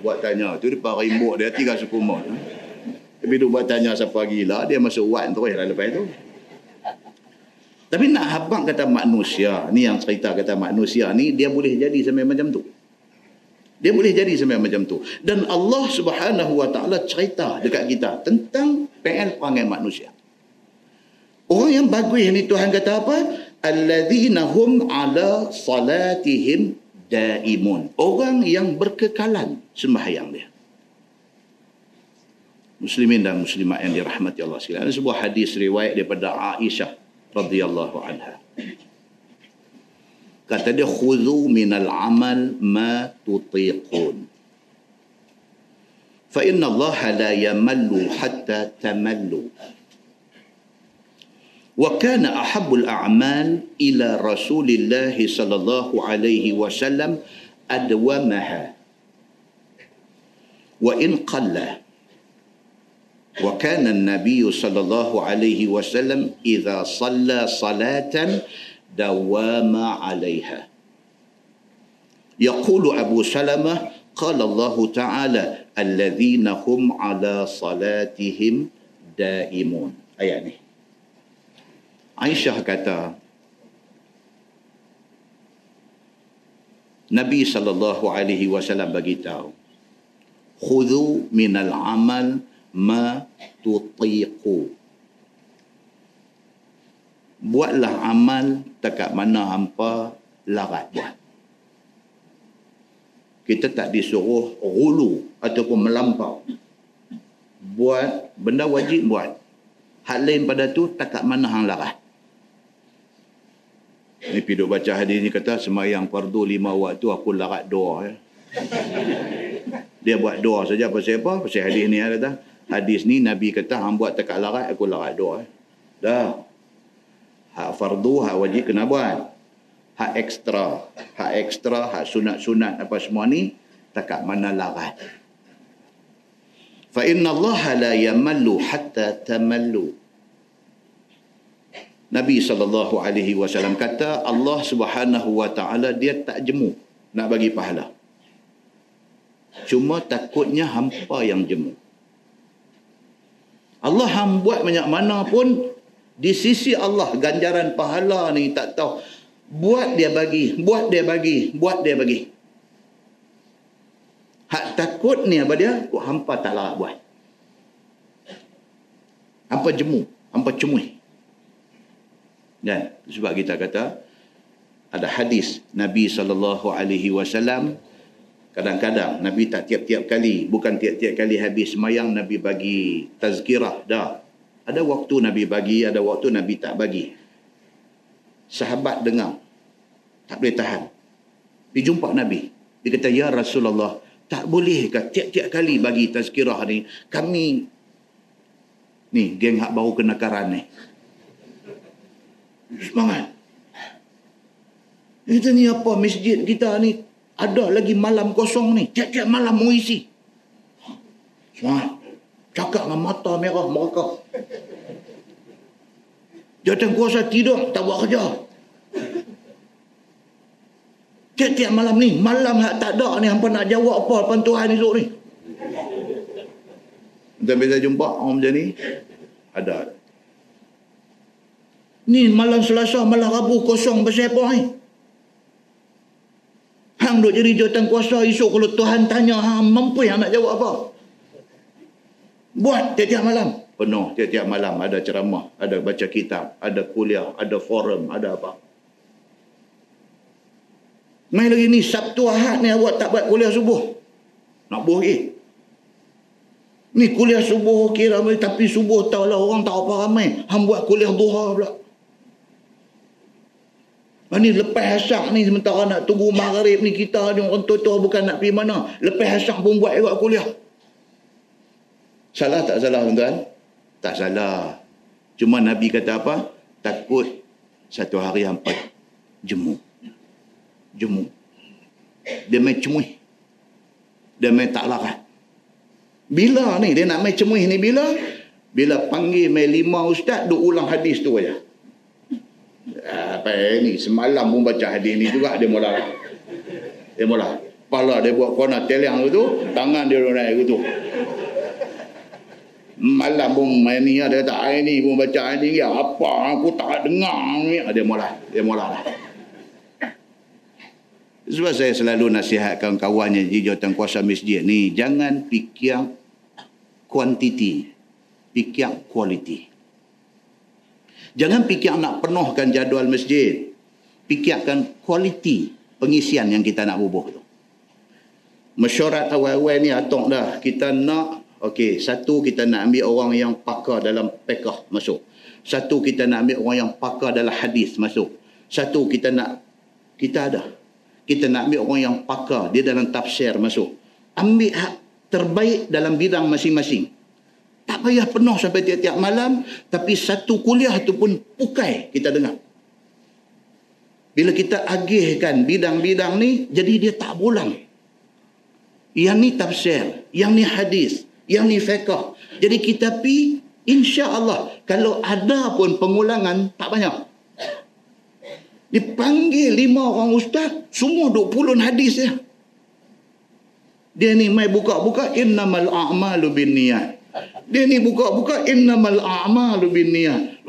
Buat tanya. Tu dia para imbuk dia tiga suku mat. Tapi dia buat tanya siapa gila. Dia masuk wat terus lah lepas tu. Tapi nak habang kata manusia. Ni yang cerita kata manusia ni. Dia boleh jadi sampai macam tu. Dia boleh jadi sampai macam tu. Dan Allah subhanahu wa ta'ala cerita dekat kita. Tentang PL perangai manusia. Orang yang bagus ni Tuhan kata apa? Alladzina hum ala salatihim daimun. Orang yang berkekalan sembahyang dia. Muslimin dan muslimat yang dirahmati Allah sekalian. Ada sebuah hadis riwayat daripada Aisyah radhiyallahu anha. Kata dia khudhu minal amal ma tutiqun. Fa inna Allah la yamallu hatta tamallu. وكان أحب الأعمال إلى رسول الله صلى الله عليه وسلم أدومها. وإن قل وكان النبي صلى الله عليه وسلم إذا صلى صلاة دوام عليها. يقول أبو سلمة قال الله تعالى الذين هم على صلاتهم دائمون. أي يعني Aisyah kata Nabi sallallahu alaihi wasallam bagi tahu khudhu minal amal ma tutiqu. Buatlah amal dekat mana hampa larat buat. Kita tak disuruh gulu ataupun melampau. Buat benda wajib buat. Hal lain pada tu takat mana hang larat Ni pergi baca hadis ni kata semayang fardu lima waktu aku larat doa ya. Dia buat doa saja pasal apa? Pasal hadis ni ya, kata. Hadis ni Nabi kata hang buat tekak larat aku larat doa. Ya. Dah. Hak fardu, hak wajib kena buat. Hak ekstra, hak ekstra, hak sunat-sunat apa semua ni tekak mana larat. Fa inna Allah la yamallu hatta tamallu. Nabi sallallahu alaihi wasallam kata Allah Subhanahu wa taala dia tak jemu nak bagi pahala. Cuma takutnya hampa yang jemu. Allah ham buat banyak mana pun di sisi Allah ganjaran pahala ni tak tahu buat dia bagi, buat dia bagi, buat dia bagi. Hak takut ni apa dia? Kok hampa tak larat buat. Hampa jemu, hampa cemui. Dan sebab kita kata ada hadis Nabi sallallahu alaihi wasallam kadang-kadang Nabi tak tiap-tiap kali bukan tiap-tiap kali habis semayang Nabi bagi tazkirah dah. Ada waktu Nabi bagi, ada waktu Nabi tak bagi. Sahabat dengar tak boleh tahan. Dia jumpa Nabi. Dia kata, Ya Rasulullah, tak boleh tiap-tiap kali bagi tazkirah ni? Kami, ni geng hak baru kenakaran ni. Semangat. Kita ni apa masjid kita ni ada lagi malam kosong ni. Tiap-tiap malam mau isi. Semangat. Cakap dengan mata merah mereka. Jatuh kuasa tidur tak buat kerja. Tiap-tiap malam ni. Malam tak ada ni. Hampa nak jawab apa depan Tuhan esok ni. Kita bisa jumpa orang macam ni. Ada. Ni malam selasa, malam rabu kosong pasal apa ni? Hang duk jadi jawatan kuasa esok kalau Tuhan tanya, hang mampu yang nak jawab apa? Buat tiap-tiap malam. Penuh tiap-tiap malam ada ceramah, ada baca kitab, ada kuliah, ada forum, ada apa. Main lagi ni Sabtu Ahad ni awak tak buat kuliah subuh. Nak buh lagi. Ni kuliah subuh okey ramai tapi subuh tahu lah orang tak apa ramai. Hang buat kuliah duha pula. Ni lepas asyak ni sementara nak tunggu maghrib ni kita ni orang tua bukan nak pergi mana. Lepas asyak pun buat juga kuliah. Salah tak salah tuan-tuan? Tak salah. Cuma Nabi kata apa? Takut satu hari hampa jemu. Jemu. Dia main cemuih. Dia main tak larat. Bila ni dia nak main cemuih ni bila? Bila panggil main lima ustaz, duk ulang hadis tu aja. Apa ni semalam pun baca hadis ni juga dia mula. Dia mula. Kepala dia buat kona teliang tu, tangan dia naik tu. Malam pun main ni ada kata hari ni pun baca hadis ni apa aku tak dengar ni. Dia mula. Dia mula lah. Sebab saya selalu nasihatkan kawan yang di jawatan kuasa masjid ni, jangan fikir kuantiti, fikir kualiti. Jangan fikir nak penuhkan jadual masjid. Fikirkan kualiti pengisian yang kita nak bubuh tu. Mesyuarat awal-awal ni atok dah. Kita nak, okey, satu kita nak ambil orang yang pakar dalam pekah masuk. Satu kita nak ambil orang yang pakar dalam hadis masuk. Satu kita nak, kita ada. Kita nak ambil orang yang pakar, dia dalam tafsir masuk. Ambil hak terbaik dalam bidang masing-masing. Tak payah penuh sampai tiap-tiap malam, tapi satu kuliah tu pun pukai kita dengar. Bila kita agihkan bidang-bidang ni, jadi dia tak bolang. Yang ni tafsir, yang ni hadis, yang ni fiqh. Jadi kita pi insya-Allah kalau ada pun pengulangan tak banyak. Dipanggil lima orang ustaz, semua duk pulun hadis ya. Dia ni mai buka-buka innamal a'malu binniyat. Dia ni buka-buka innamal a'malu binniyat.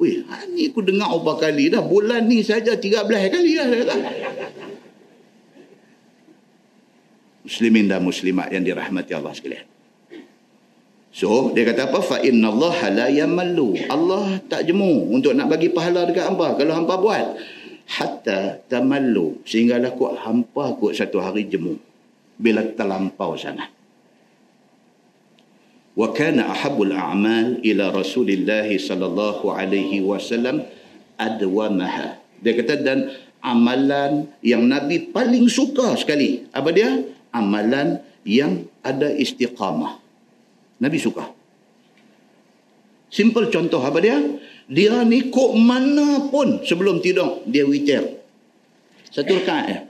Weh, ni aku dengar berapa kali dah. Bulan ni saja 13 kali dah. Muslimin dan muslimat yang dirahmati Allah sekalian. So, dia kata apa? Fa inna Allah la yamallu. Allah tak jemu untuk nak bagi pahala dekat hamba kalau hamba buat. Hatta tamallu. Sehinggalah kuat hampa kuat satu hari jemu bila terlampau Wa kana ahabbul a'mal ila Rasulillah sallallahu alaihi wasallam adwamaha. Dia kata dan amalan yang Nabi paling suka sekali. Apa dia? Amalan yang ada istiqamah. Nabi suka. Simple contoh apa dia? Dia ni kok mana pun sebelum tidur dia witir. Satu rakaat.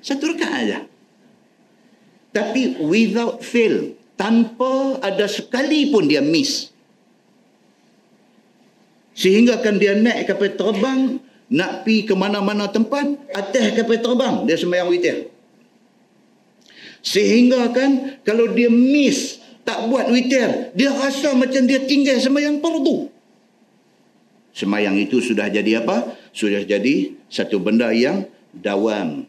Satu rakaat aja tapi without fail tanpa ada sekali pun dia miss. Sehingga kan dia naik kapal terbang nak pi ke mana-mana tempat atas kapal terbang. Dia sembahyang witir sehingga kan kalau dia miss tak buat witir dia rasa macam dia tinggal sembahyang fardu sembahyang itu sudah jadi apa? Sudah jadi satu benda yang dawam.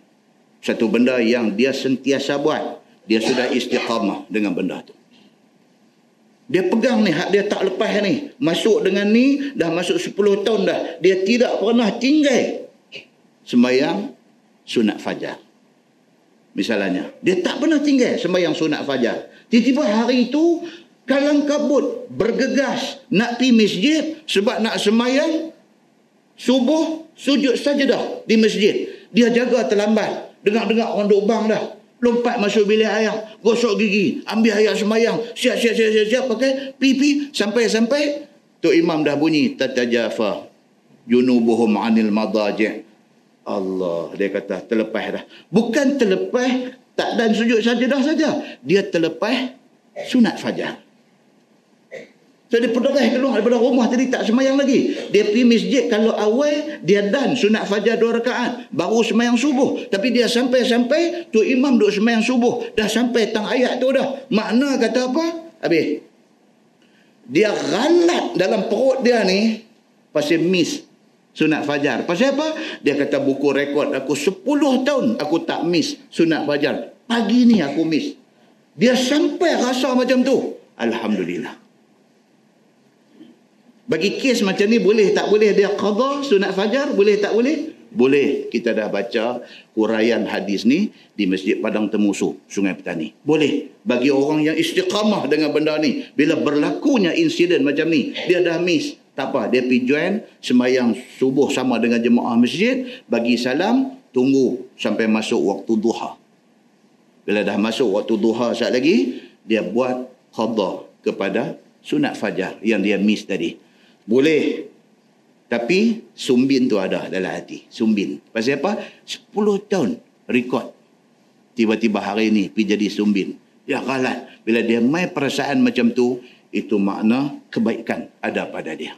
Satu benda yang dia sentiasa buat dia sudah istiqamah dengan benda tu. Dia pegang ni, hak dia tak lepas ni. Masuk dengan ni, dah masuk 10 tahun dah. Dia tidak pernah tinggal sembahyang sunat fajar. Misalnya, dia tak pernah tinggal sembahyang sunat fajar. Tiba-tiba hari itu, kalang kabut, bergegas nak pergi masjid sebab nak sembahyang subuh, sujud sajadah di masjid. Dia jaga terlambat. Dengar-dengar orang duk bang dah lompat masuk bilik ayam, gosok gigi, ambil ayam semayang, siap siap siap siap, siap pakai pipi sampai sampai tu imam dah bunyi tatajafa junubuhum anil madaji. Allah dia kata terlepas dah. Bukan terlepas tak dan sujud sajadah saja. Dia terlepas sunat fajar. So dia keluar daripada rumah tadi tak semayang lagi. Dia pergi masjid kalau awal dia dan sunat fajar dua rakaat. Baru semayang subuh. Tapi dia sampai-sampai tu imam duduk semayang subuh. Dah sampai tang ayat tu dah. Makna kata apa? Habis. Dia galat dalam perut dia ni. Pasal miss sunat fajar. Pasal apa? Dia kata buku rekod aku 10 tahun aku tak miss sunat fajar. Pagi ni aku miss. Dia sampai rasa macam tu. Alhamdulillah. Bagi kes macam ni boleh tak boleh dia qadha sunat fajar? Boleh tak boleh? Boleh kita dah baca huraian hadis ni di Masjid Padang Temusu, Sungai Petani. Boleh. Bagi orang yang istiqamah dengan benda ni. Bila berlakunya insiden macam ni, dia dah miss. Tak apa, dia pergi join semayang subuh sama dengan jemaah masjid, bagi salam, tunggu sampai masuk waktu duha. Bila dah masuk waktu duha saat lagi, dia buat qadha kepada sunat fajar yang dia miss tadi. Boleh tapi sumbin tu ada dalam hati. Sumbin. Pasal apa? 10 tahun rekod. Tiba-tiba hari ni pergi jadi sumbin. Ya kalah. Bila dia main perasaan macam tu, itu makna kebaikan ada pada dia.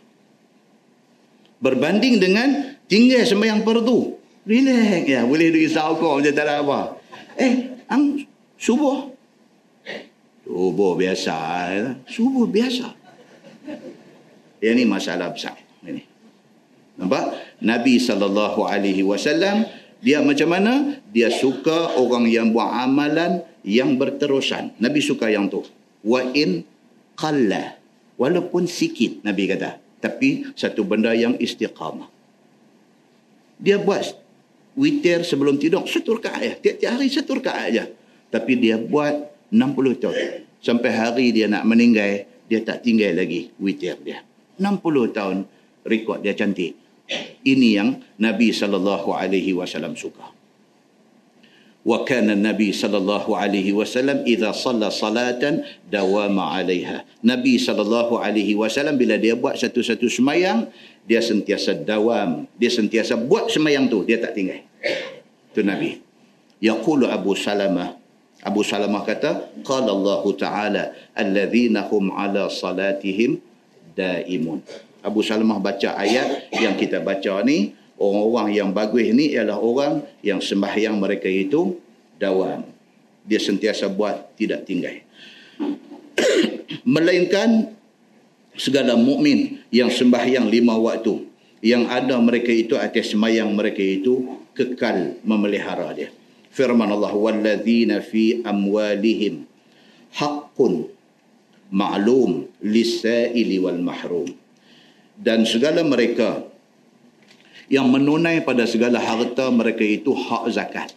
Berbanding dengan tinggal sembahyang perdu. Relax ya. Boleh risau kau macam tak ada apa. Eh, ang subuh. Subuh biasa. Ya. Subuh biasa. Ini masalah besar. Ini. Nampak? Nabi sallallahu alaihi wasallam dia macam mana? Dia suka orang yang buat amalan yang berterusan. Nabi suka yang tu. Wa in qalla. Walaupun sikit Nabi kata, tapi satu benda yang istiqamah. Dia buat witir sebelum tidur satu rakaat aja. Tiap-tiap hari satu rakaat aja. Tapi dia buat 60 tahun. Sampai hari dia nak meninggal, dia tak tinggal lagi witir dia. 60 tahun rekod dia cantik. Ini yang Nabi sallallahu alaihi wasallam suka. Wa kana Nabi sallallahu alaihi wasallam idza shalla salatan dawama 'alaiha. Nabi sallallahu alaihi wasallam bila dia buat satu-satu sembahyang, dia sentiasa dawam, dia sentiasa buat sembahyang tu, dia tak tinggal. Itu Nabi. Yaqulu Abu Salamah Abu Salamah kata, qala Allah Ta'ala alladzina hum ala salatihim daimun. Abu Salamah baca ayat yang kita baca ni orang-orang yang bagus ni ialah orang yang sembahyang mereka itu dawam dia sentiasa buat tidak tinggal. Melainkan segala mukmin yang sembahyang lima waktu yang ada mereka itu atas sembahyang mereka itu kekal memelihara dia. Firman Allah walladzina fi amwalihim haqqun ma'lum lis-sa'ili wal mahrum dan segala mereka yang menunai pada segala harta mereka itu hak zakat.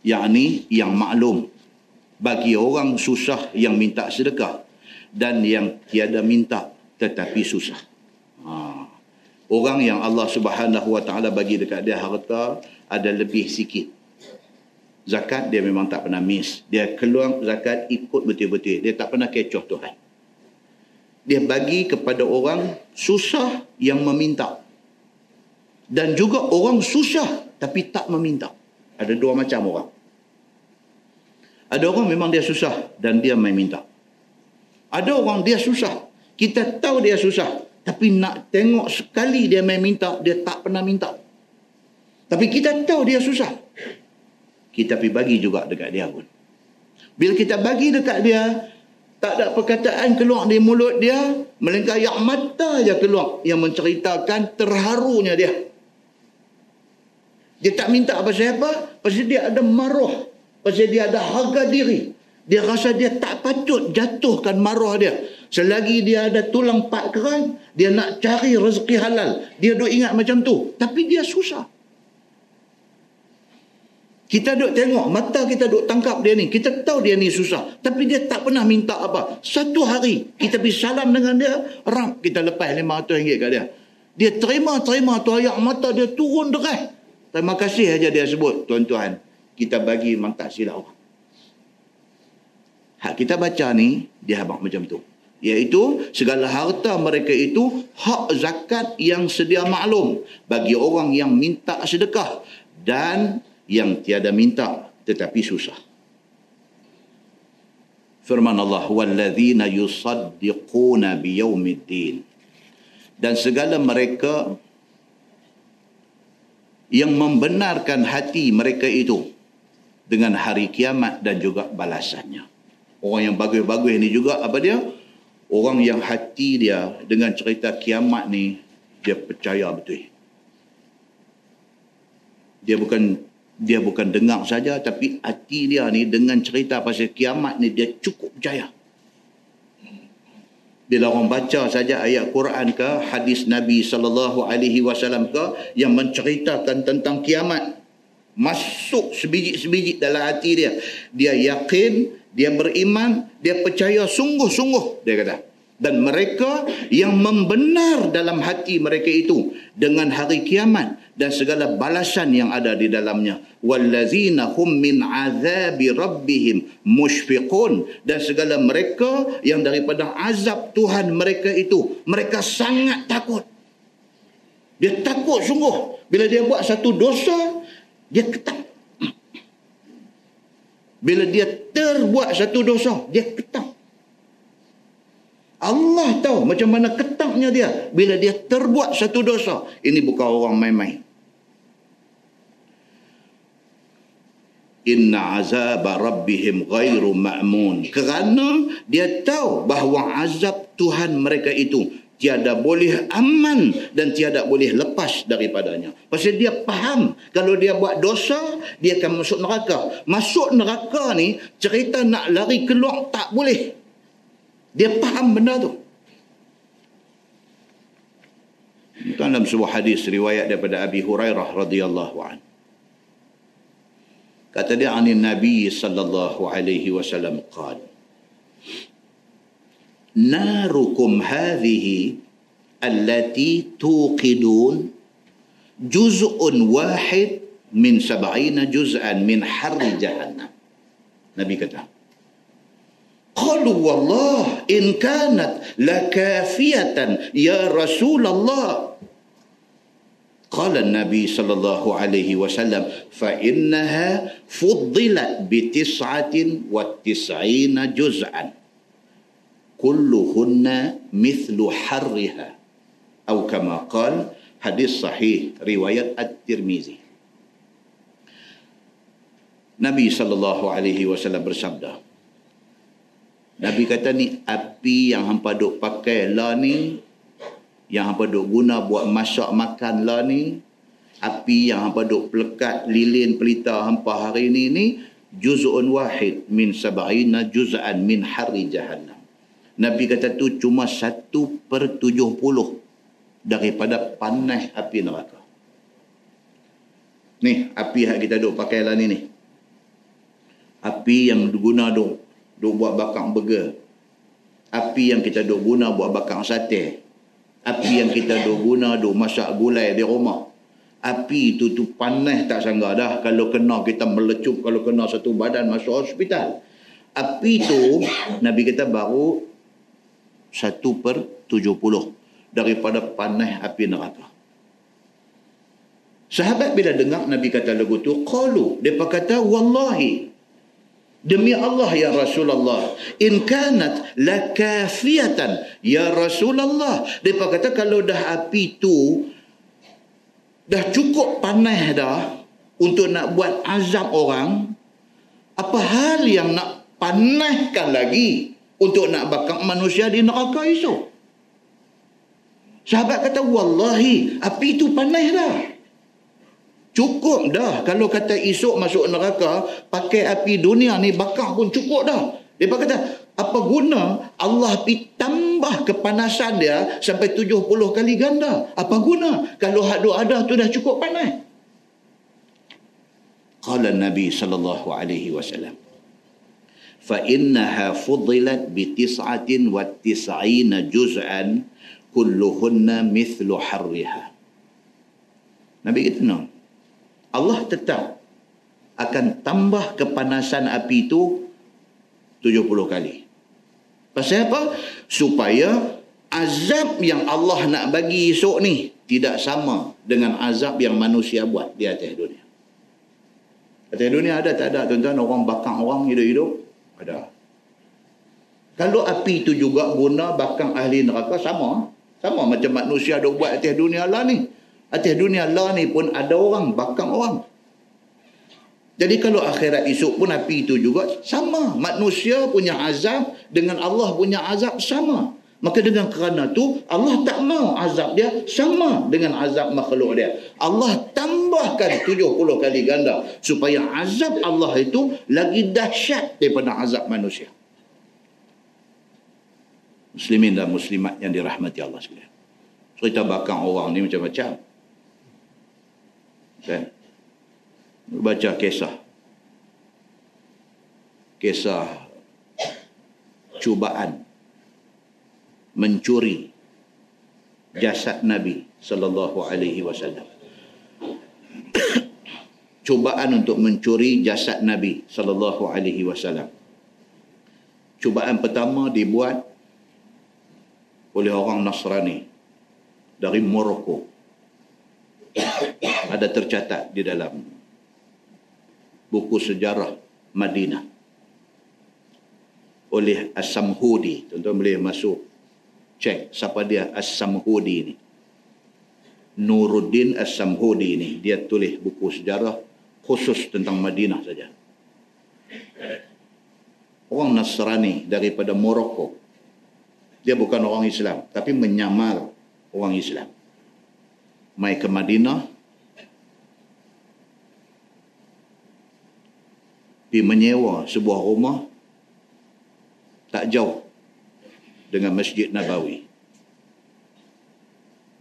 Yang yang maklum bagi orang susah yang minta sedekah dan yang tiada minta tetapi susah. Ha. Orang yang Allah Subhanahu Wa Taala bagi dekat dia harta ada lebih sikit. Zakat dia memang tak pernah miss. Dia keluar zakat ikut betul-betul. Dia tak pernah kecoh Tuhan dia bagi kepada orang susah yang meminta. Dan juga orang susah tapi tak meminta. Ada dua macam orang. Ada orang memang dia susah dan dia meminta. Ada orang dia susah. Kita tahu dia susah. Tapi nak tengok sekali dia meminta, dia tak pernah minta. Tapi kita tahu dia susah. Kita pergi bagi juga dekat dia pun. Bila kita bagi dekat dia, tak ada perkataan keluar di mulut dia. Melainkan yang mata je keluar. Yang menceritakan terharunya dia. Dia tak minta apa siapa. Pasal dia ada maruh. Pasal dia ada harga diri. Dia rasa dia tak patut jatuhkan maruh dia. Selagi dia ada tulang pak keran. Dia nak cari rezeki halal. Dia duk ingat macam tu. Tapi dia susah. Kita duk tengok, mata kita duk tangkap dia ni. Kita tahu dia ni susah. Tapi dia tak pernah minta apa. Satu hari, kita pergi salam dengan dia, rap kita lepas RM500 kat dia. Dia terima-terima tu ayat mata dia turun deras. Terima kasih aja dia sebut, tuan-tuan. Kita bagi memang tak silap orang. Hak kita baca ni, dia habak macam tu. Iaitu segala harta mereka itu hak zakat yang sedia maklum bagi orang yang minta sedekah dan yang tiada minta tetapi susah. Firman Allah walladzina yusaddiquna biyaumiddin. Dan segala mereka yang membenarkan hati mereka itu dengan hari kiamat dan juga balasannya. Orang yang bagus-bagus ini juga apa dia? Orang yang hati dia dengan cerita kiamat ni dia percaya betul. Dia bukan dia bukan dengar saja tapi hati dia ni dengan cerita pasal kiamat ni dia cukup percaya. bila orang baca saja ayat Quran ke hadis Nabi sallallahu alaihi wasallam ke yang menceritakan tentang kiamat masuk sebiji-sebiji dalam hati dia dia yakin dia beriman dia percaya sungguh-sungguh dia kata dan mereka yang membenar dalam hati mereka itu dengan hari kiamat dan segala balasan yang ada di dalamnya. Wallazina hum min azabi rabbihim mushfiqun. Dan segala mereka yang daripada azab Tuhan mereka itu mereka sangat takut. Dia takut sungguh. Bila dia buat satu dosa dia ketak. Bila dia terbuat satu dosa dia ketak Allah tahu macam mana ketaknya dia bila dia terbuat satu dosa. Ini bukan orang main-main. Inna azab rabbihim ghairu ma'mun. Kerana dia tahu bahawa azab Tuhan mereka itu tiada boleh aman dan tiada boleh lepas daripadanya. Pasal dia faham kalau dia buat dosa, dia akan masuk neraka. Masuk neraka ni cerita nak lari keluar tak boleh. Dia faham benda tu. Dalam sebuah hadis riwayat daripada Abi Hurairah radhiyallahu an. Kata dia anin Nabi sallallahu alaihi wasallam qal. Narukum hadhihi allati tuqidun juz'un wahid min sab'ina juz'an min harri jahannam. Nabi kata, قالوا والله إن كانت لكافية يا رسول الله. قال النبي صلى الله عليه وسلم فإنها فضلت بتسعة وتسعين جزءا كلهن مثل حرها. أو كما قال حديث صحيح رواية الترمذي. صلى الله عليه وسلم bersabda Nabi kata ni api yang hampa duk pakai lah ni yang hampa duk guna buat masak makan lah ni api yang hampa duk pelekat lilin pelita hampa hari ni ni juz'un wahid min sab'ina juz'an min hari jahannam. Nabi kata tu cuma satu per tujuh puluh daripada panas api neraka. Ni api yang kita duk pakai lah ni ni. Api yang guna duk duk buat bakang burger. Api yang kita duk guna buat bakang sate. Api yang kita duk guna duk masak gulai di rumah. Api tu tu panas tak sangka dah kalau kena kita melecup kalau kena satu badan masuk hospital. Api tu Nabi kita baru satu per tujuh puluh daripada panas api neraka. Sahabat bila dengar Nabi kata lagu tu, qalu, depa kata wallahi Demi Allah ya Rasulullah. In kanat lakafiyatan ya Rasulullah. Depa kata kalau dah api tu dah cukup panas dah untuk nak buat azab orang apa hal yang nak panaskan lagi untuk nak bakar manusia di neraka esok? Sahabat kata wallahi api tu panas dah Cukup dah kalau kata esok masuk neraka pakai api dunia ni bakar pun cukup dah. Dia kata apa guna Allah pi tambah kepanasan dia sampai 70 kali ganda. Apa guna kalau hak ada tu dah cukup panas. Qala Nabi sallallahu alaihi wasallam fa innaha fudilat bi tis'atin wa tis'ina juz'an kulluhunna mithlu harriha. Nabi kata no. Allah tetap akan tambah kepanasan api itu 70 kali. Pasal apa? Supaya azab yang Allah nak bagi esok ni tidak sama dengan azab yang manusia buat di atas dunia. Atas dunia ada tak ada tuan-tuan orang bakar orang hidup-hidup? Ada. Kalau api itu juga guna bakar ahli neraka sama. Sama macam manusia dok buat atas dunia lah ni. Atas dunia Allah ni pun ada orang bakar orang. Jadi kalau akhirat esok pun api itu juga sama. Manusia punya azab dengan Allah punya azab sama. Maka dengan kerana tu Allah tak mau azab dia sama dengan azab makhluk dia. Allah tambahkan 70 kali ganda supaya azab Allah itu lagi dahsyat daripada azab manusia. Muslimin dan muslimat yang dirahmati Allah sekalian. Cerita bakang orang ni macam-macam. Kan? Baca kisah. Kisah cubaan mencuri jasad Nabi sallallahu alaihi wasallam. Cubaan untuk mencuri jasad Nabi sallallahu alaihi wasallam. Cubaan pertama dibuat oleh orang Nasrani dari Morocco. Ada tercatat di dalam buku sejarah Madinah oleh As-Samhudi. Tuan-tuan boleh masuk cek siapa dia As-Samhudi ni. Nuruddin As-Samhudi ni. Dia tulis buku sejarah khusus tentang Madinah saja. Orang Nasrani daripada Morocco. Dia bukan orang Islam. Tapi menyamar orang Islam. Mai ke Madinah. Di menyewa sebuah rumah tak jauh dengan Masjid Nabawi.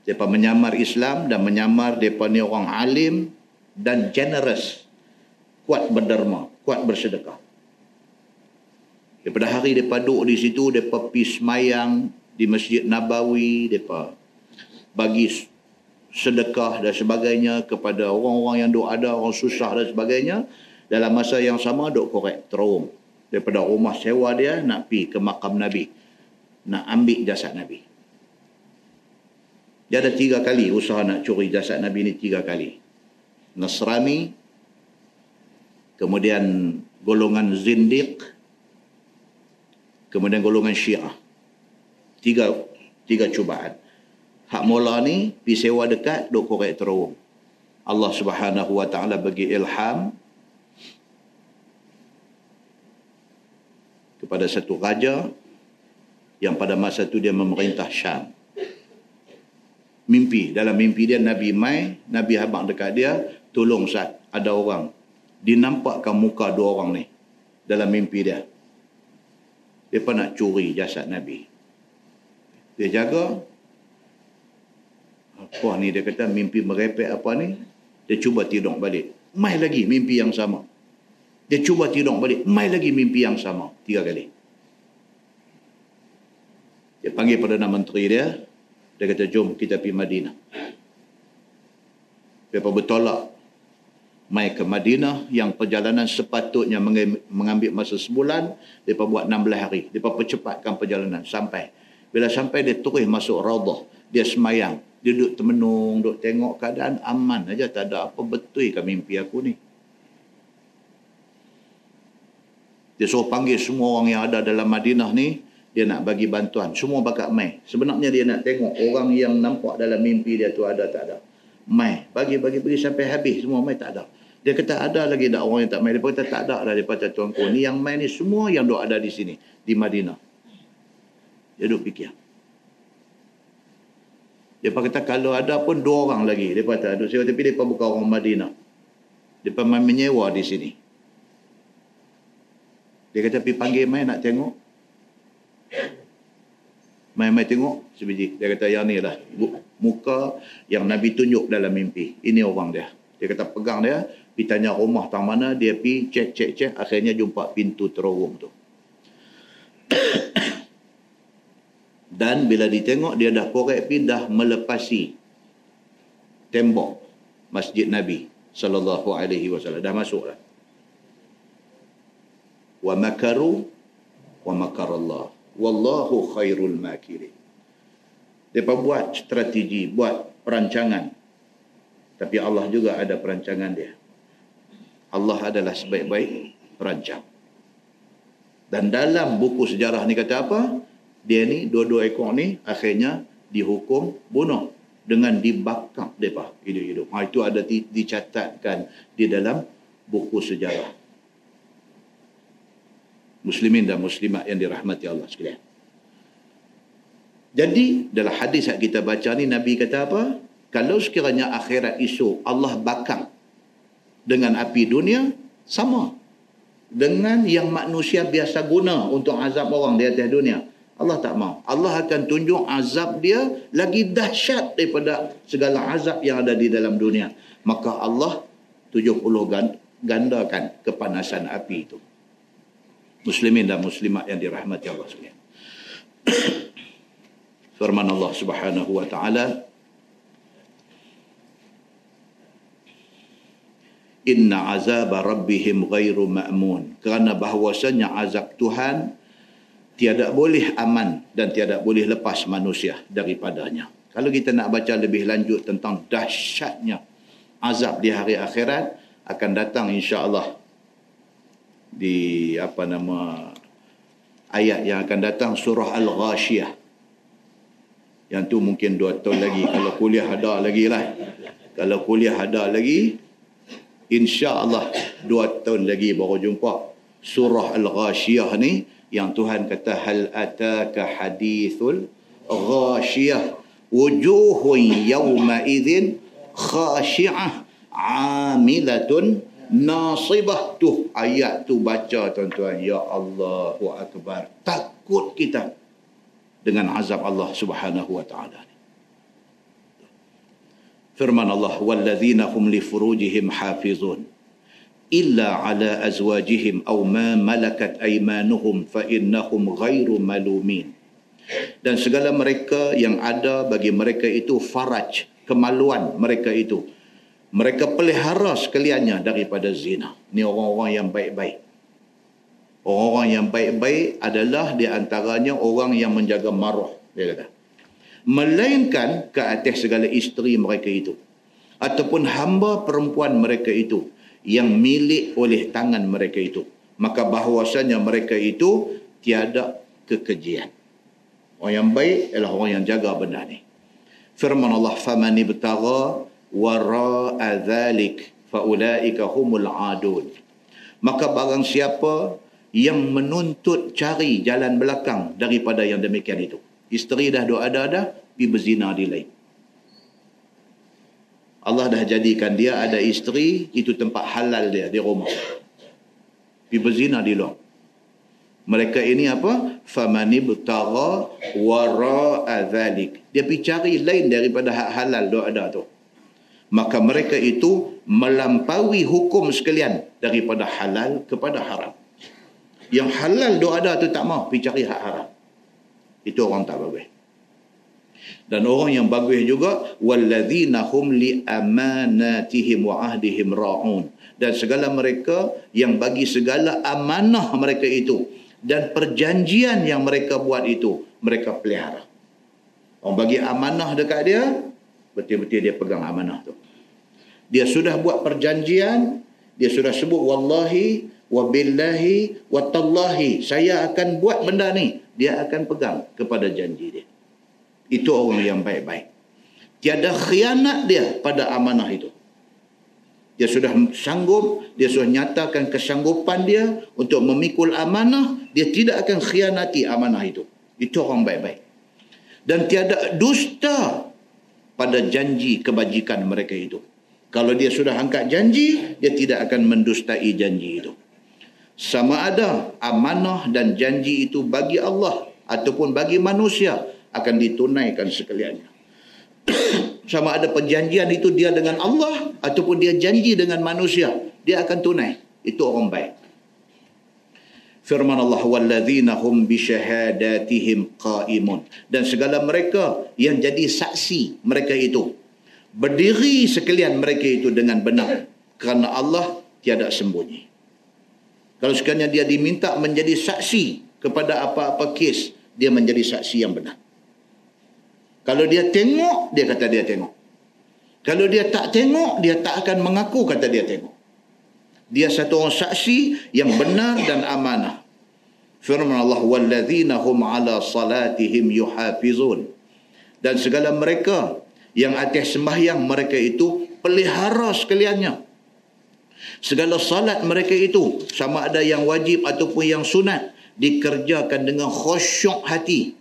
Mereka menyamar Islam dan menyamar mereka ni orang alim dan generous. Kuat berderma, kuat bersedekah. Daripada hari mereka duduk di situ, mereka pergi semayang di Masjid Nabawi, mereka bagi sedekah dan sebagainya kepada orang-orang yang duduk ada, orang susah dan sebagainya. Dalam masa yang sama, duduk korek terung daripada rumah sewa dia nak pi ke makam Nabi. Nak ambil jasad Nabi. Dia ada tiga kali usaha nak curi jasad Nabi ni tiga kali. Nasrani, kemudian golongan Zindiq, kemudian golongan Syiah. Tiga tiga cubaan. Hak mula ni, pi sewa dekat, duk korek terung. Allah subhanahu wa ta'ala bagi ilham, kepada satu raja yang pada masa itu dia memerintah Syam. Mimpi, dalam mimpi dia Nabi Mai, Nabi Habang dekat dia, tolong saat ada orang. Dinampakkan muka dua orang ni dalam mimpi dia. Dia nak curi jasad Nabi. Dia jaga. Apa ni dia kata mimpi merepek apa ni? Dia cuba tidur balik. Mai lagi mimpi yang sama. Dia cuba tidur balik. Mai lagi mimpi yang sama. Tiga kali. Dia panggil Perdana Menteri dia. Dia kata, jom kita pergi Madinah. Dia pun bertolak. Mai ke Madinah yang perjalanan sepatutnya mengambil masa sebulan. Dia pun buat 16 hari. Dia pun percepatkan perjalanan sampai. Bila sampai dia terus masuk Raudah. Dia semayang. Dia duduk temenung, duduk tengok keadaan aman aja Tak ada apa betul ke mimpi aku ni. Dia suruh panggil semua orang yang ada dalam Madinah ni. Dia nak bagi bantuan. Semua bakat mai. Sebenarnya dia nak tengok orang yang nampak dalam mimpi dia tu ada tak ada. Mai. Bagi-bagi-bagi sampai habis. Semua mai tak ada. Dia kata ada lagi tak orang yang tak mai. Dia kata tak ada lah. Dia kata tuanku. Ni yang mai ni semua yang ada di sini. Di Madinah. Dia duk fikir. Dia kata kalau ada pun dua orang lagi. Dia kata ada. Tapi dia bukan orang Madinah. Dia main menyewa di sini. Dia kata pergi panggil mai nak tengok. Mai-mai tengok sebiji. Dia kata yang ni lah. Muka yang Nabi tunjuk dalam mimpi. Ini orang dia. Dia kata pegang dia. Pergi tanya rumah tang mana. Dia pergi cek cek cek. Akhirnya jumpa pintu terowong tu. Dan bila ditengok dia dah korek pergi dah melepasi tembok Masjid Nabi sallallahu alaihi wasallam. Dah masuk lah wa makaru wa makarallah. Wallahu khairul makirin. Mereka buat strategi buat perancangan. Tapi Allah juga ada perancangan dia. Allah adalah sebaik-baik perancang. Dan dalam buku sejarah ni kata apa dia ni dua-dua ekor ni akhirnya dihukum bunuh dengan dibakar mereka hidup-hidup. Ha, itu ada dicatatkan di dalam buku sejarah muslimin dan muslimat yang dirahmati Allah sekalian. Jadi dalam hadis yang kita baca ni Nabi kata apa? Kalau sekiranya akhirat isu Allah bakar dengan api dunia sama dengan yang manusia biasa guna untuk azab orang di atas dunia. Allah tak mau. Allah akan tunjuk azab dia lagi dahsyat daripada segala azab yang ada di dalam dunia. Maka Allah 70 gandakan kepanasan api itu. Muslimin dan muslimat yang dirahmati Allah sekalian. Firman Allah Subhanahu wa taala Inna azab rabbihim ghairu ma'mun. Kerana bahawasanya azab Tuhan tiada boleh aman dan tiada boleh lepas manusia daripadanya. Kalau kita nak baca lebih lanjut tentang dahsyatnya azab di hari akhirat akan datang insya-Allah di apa nama ayat yang akan datang surah Al-Ghashiyah. Yang tu mungkin dua tahun lagi kalau kuliah ada lagi lah. Kalau kuliah ada lagi insya-Allah dua tahun lagi baru jumpa surah Al-Ghashiyah ni yang Tuhan kata hal ataka hadithul ghashiyah wujuhun yawma idzin khashi'ah amilatun nasibah. Tu ayat tu baca tuan-tuan. Ya Allahu akbar. Takut kita dengan azab Allah Subhanahu wa taala. Firman Allah walladzina hum li furujihim hafizun illa ala azwajihim aw ma malakat aymanuhum fa innahum ghairu malumin. Dan segala mereka yang ada bagi mereka itu faraj kemaluan mereka itu. Mereka pelihara sekaliannya daripada zina. Ni orang-orang yang baik-baik. Orang-orang yang baik-baik adalah di antaranya orang yang menjaga maruah dia kata. Melainkan ke atas segala isteri mereka itu. Ataupun hamba perempuan mereka itu yang milik oleh tangan mereka itu. Maka bahawasanya mereka itu tiada kekejian. Orang yang baik adalah orang yang jaga benda ni. Firman Allah faman ibtagha wara'a dhalik faulaika humul adun. Maka barang siapa yang menuntut cari jalan belakang daripada yang demikian itu. Isteri dah doa ada dah pergi berzina di lain Allah dah jadikan dia ada isteri itu tempat halal dia di rumah. Pergi berzina di luar. Mereka ini apa? Famani butara wara dzalik dia pergi cari lain daripada hak halal doa ada tu. Maka mereka itu melampaui hukum sekalian daripada halal kepada haram. Yang halal doa ada tu tak mau pergi cari hak haram. Itu orang tak bagus dan orang yang bagus juga walladzina hum li amanatihim wa ahdihim raun. Dan segala mereka yang bagi segala amanah mereka itu dan perjanjian yang mereka buat itu mereka pelihara. Orang bagi amanah dekat dia betul-betul dia pegang amanah tu. Dia sudah buat perjanjian dia sudah sebut wallahi wa billahi wa tallahi. Saya akan buat benda ni dia akan pegang kepada janji dia itu orang yang baik-baik. Tiada khianat dia pada amanah itu. Dia sudah sanggup, dia sudah nyatakan kesanggupan dia untuk memikul amanah, dia tidak akan khianati amanah itu. Itu orang baik-baik. Dan tiada dusta pada janji kebajikan mereka itu. Kalau dia sudah angkat janji, dia tidak akan mendustai janji itu. Sama ada amanah dan janji itu bagi Allah ataupun bagi manusia, akan ditunaikan sekaliannya. Sama ada perjanjian itu dia dengan Allah ataupun dia janji dengan manusia, dia akan tunai. Itu orang baik. Firman Allah walladzina hum bi syahadatihim qaimun dan segala mereka yang jadi saksi mereka itu berdiri sekalian mereka itu dengan benar kerana Allah tiada sembunyi. Kalau sekalian dia diminta menjadi saksi kepada apa-apa kes, dia menjadi saksi yang benar. Kalau dia tengok, dia kata dia tengok. Kalau dia tak tengok, dia tak akan mengaku kata dia tengok. Dia satu orang saksi yang benar dan amanah. Firman Allah, وَالَّذِينَ هُمْ عَلَى صَلَاتِهِمْ يُحَافِظُونَ Dan segala mereka yang atas sembahyang mereka itu pelihara sekaliannya. Segala salat mereka itu, sama ada yang wajib ataupun yang sunat, dikerjakan dengan khusyuk hati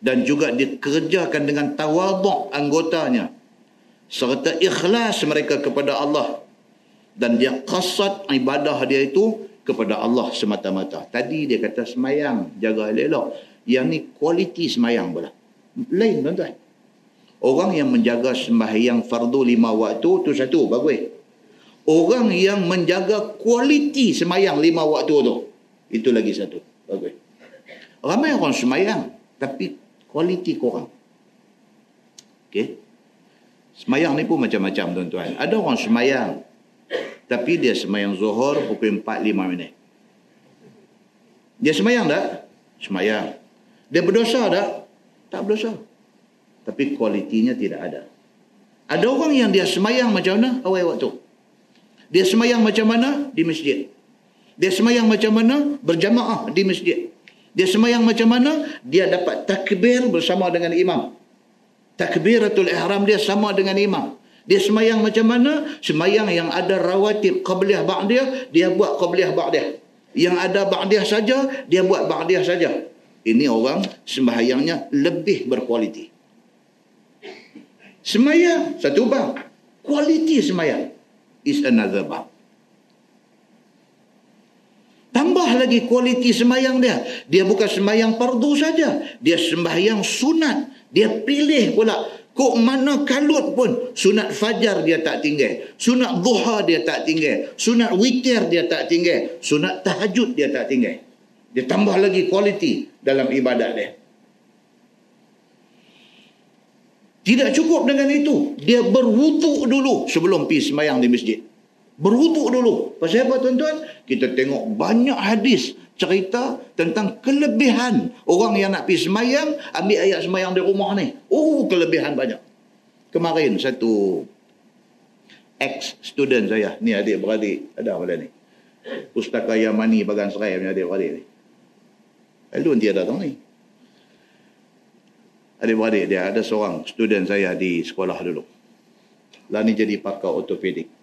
dan juga dikerjakan dengan tawaduk anggotanya serta ikhlas mereka kepada Allah dan dia qasad ibadah dia itu kepada Allah semata-mata. Tadi dia kata semayang, jaga elok. Yang ni kualiti semayang pula. Lain tuan-tuan. Orang yang menjaga sembahyang fardu lima waktu tu satu, bagus. Orang yang menjaga kualiti semayang lima waktu tu, itu lagi satu, bagus. Ramai orang semayang, tapi kualiti kurang. Okey. Semayang ni pun macam-macam tuan-tuan. Ada orang semayang, tapi dia semayang zuhur pukul 4-5 minit. Dia semayang tak? Semayang. Dia berdosa tak? Tak berdosa tapi kualitinya tidak ada. Ada orang yang dia semayang macam mana awal waktu. Dia semayang macam mana di masjid. Dia semayang macam mana berjamaah di masjid. Dia semayang macam mana dia dapat takbir bersama dengan imam. Takbiratul ihram dia sama dengan imam. Dia semayang macam mana? Semayang yang ada rawatib qabliyah ba'diyah, dia buat qabliyah ba'diyah. Yang ada ba'diyah saja, dia buat ba'diyah saja. Ini orang sembahyangnya lebih berkualiti. Semayang satu bab. Kualiti semayang is another bab. Tambah lagi kualiti semayang dia. Dia bukan semayang fardu saja. Dia sembahyang sunat. Dia pilih pula. Kok mana kalut pun. Sunat fajar dia tak tinggal. Sunat duha dia tak tinggal. Sunat witir dia tak tinggal. Sunat tahajud dia tak tinggal. Dia tambah lagi kualiti dalam ibadat dia. Tidak cukup dengan itu. Dia berwuduk dulu sebelum pergi semayang di masjid. Berwuduk dulu. Pasal apa tuan-tuan? Kita tengok banyak hadis cerita tentang kelebihan orang yang nak pergi semayang, ambil ayat semayang di rumah ni. Oh, kelebihan banyak. Kemarin satu ex-student saya, ni adik-beradik, ada apa ni? Pustaka Yamani Bagan Serai punya adik-beradik ni. Lalu dia datang ni adik-beradik dia ada seorang student saya di sekolah dulu. Lah ni jadi pakar ortopedik.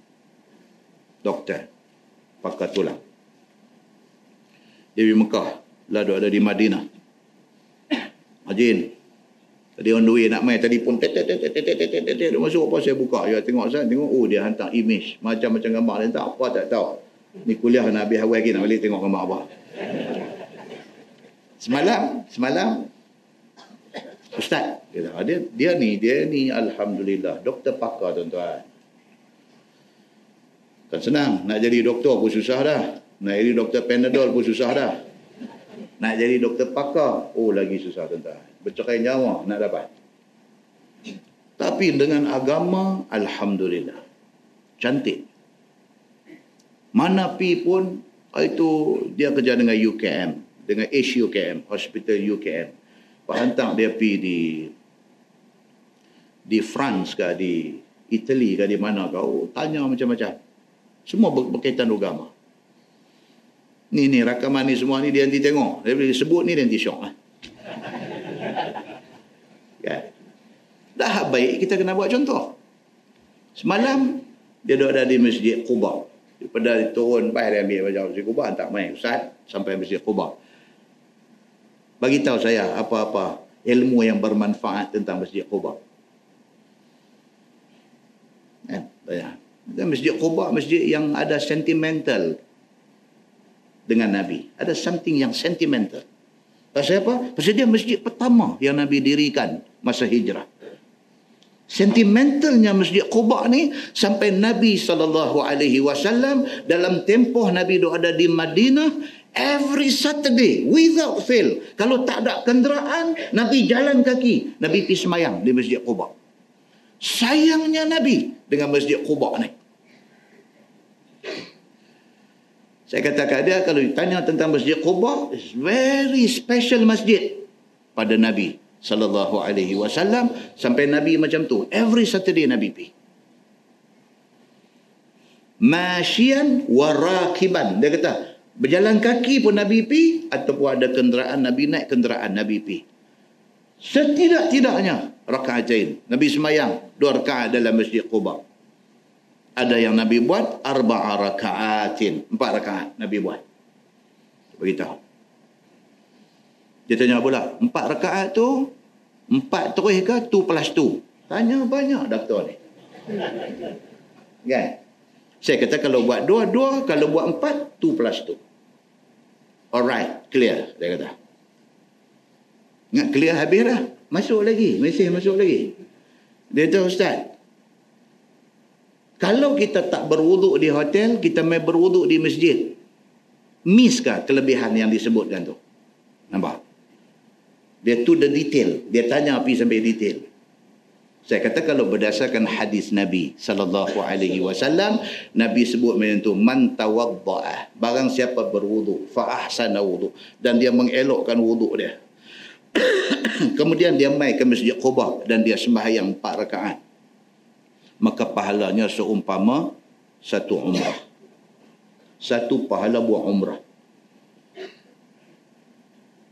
Doktor. Pakar tulang. Di Mekah. Dia ada di Madinah. Ajin. Tadi on the way nak main telefon. Dia masuk apa saya buka. Ya tengok saya. Tengok. Oh dia hantar image. Macam-macam gambar. Dia tak apa tak tahu. Ni kuliah nak habis awal lagi. Nak balik tengok gambar apa. Semalam. Semalam. Ustaz, dia, dia, dia ni, dia ni Alhamdulillah, doktor pakar tuan-tuan. Kan senang, nak jadi doktor pun susah dah. Nak jadi doktor Panadol pun susah dah. Nak jadi doktor pakar, oh lagi susah tuan-tuan. Bercerai nyawa nak dapat. Tapi dengan agama, Alhamdulillah. Cantik. Mana pi pun, itu dia kerja dengan UKM. Dengan HUKM, Hospital UKM. Pak hantar dia pergi di di France ke di Italy ke di mana kau oh, tanya macam-macam semua ber- berkaitan agama ni ni rakaman ni semua ni dia nanti tengok dia boleh sebut ni dia nanti syok lah. ya. dah baik kita kena buat contoh semalam dia duduk ada di masjid Quba daripada turun baik dia ambil macam masjid Quba tak main Ustaz sampai masjid Quba bagi tahu saya apa-apa ilmu yang bermanfaat tentang Masjid Quba. Eh, ya. Dan Masjid Quba masjid yang ada sentimental dengan Nabi. Ada something yang sentimental. Pasal apa? Pasal dia masjid pertama yang Nabi dirikan masa hijrah. Sentimentalnya Masjid Quba ni sampai Nabi sallallahu alaihi wasallam dalam tempoh Nabi itu ada di Madinah every Saturday without fail. Kalau tak ada kenderaan, Nabi jalan kaki. Nabi pergi semayang di Masjid Quba. Sayangnya Nabi dengan Masjid Quba ni. Saya katakan dia kalau ditanya tentang Masjid Quba, it's very special masjid pada Nabi sallallahu alaihi wasallam sampai Nabi macam tu. Every Saturday Nabi pergi. Masyian warakiban. Dia kata, Berjalan kaki pun Nabi pi ataupun ada kenderaan Nabi naik kenderaan Nabi pi. Setidak-tidaknya rakaatain. Nabi semayang dua rakaat dalam Masjid Quba. Ada yang Nabi buat arba'a rakaatin. Empat rakaat Nabi buat. Beritahu. Dia tanya pula, empat rakaat tu empat terus ke tu plus tu? Tanya banyak doktor ni. Kan? Saya kata kalau buat dua, dua. Kalau buat empat, tu plus tu. Alright, clear, dia kata. Ingat clear habis dah. Masuk lagi. Mesej masuk lagi. Dia kata Ustaz. Kalau kita tak berwuduk di hotel, kita main berwuduk di masjid. Misskah kelebihan yang disebutkan tu? Nampak? Dia tu the detail. Dia tanya api sampai detail. Saya kata kalau berdasarkan hadis Nabi sallallahu alaihi wasallam, Nabi sebut macam tu, man tawaddaa, barang siapa berwuduk, fa ahsana wuduk dan dia mengelokkan wuduk dia. Kemudian dia mai ke Masjid Quba dan dia sembahyang empat rakaat. Maka pahalanya seumpama satu umrah. Satu pahala buat umrah.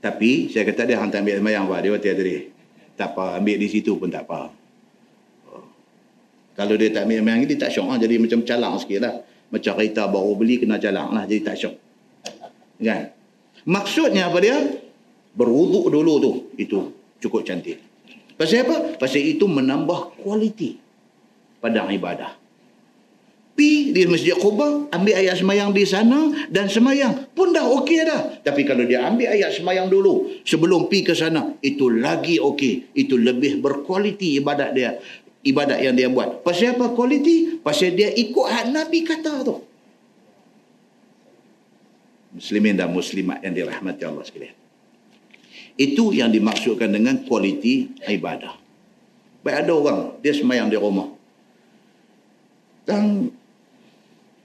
Tapi saya kata dia hantar ambil sembahyang apa? Dia kata tadi. Tak apa, ambil di situ pun tak apa. Kalau dia tak ambil yang dia tak syok lah. Jadi macam calang sikit lah. Macam kereta baru beli kena calang lah. Jadi tak syok. Kan? Maksudnya apa dia? Berwuduk dulu tu. Itu cukup cantik. Pasal apa? Pasal itu menambah kualiti pada ibadah. Pi di Masjid Quba, ambil ayat semayang di sana dan semayang pun dah okey dah. Tapi kalau dia ambil ayat semayang dulu sebelum pi ke sana, itu lagi okey. Itu lebih berkualiti ibadat dia ibadat yang dia buat. Pasal apa kualiti? Pasal dia ikut hak Nabi kata tu. Muslimin dan muslimat yang dirahmati Allah sekalian. Itu yang dimaksudkan dengan kualiti ibadah. Baik ada orang, dia semayang di rumah. Dan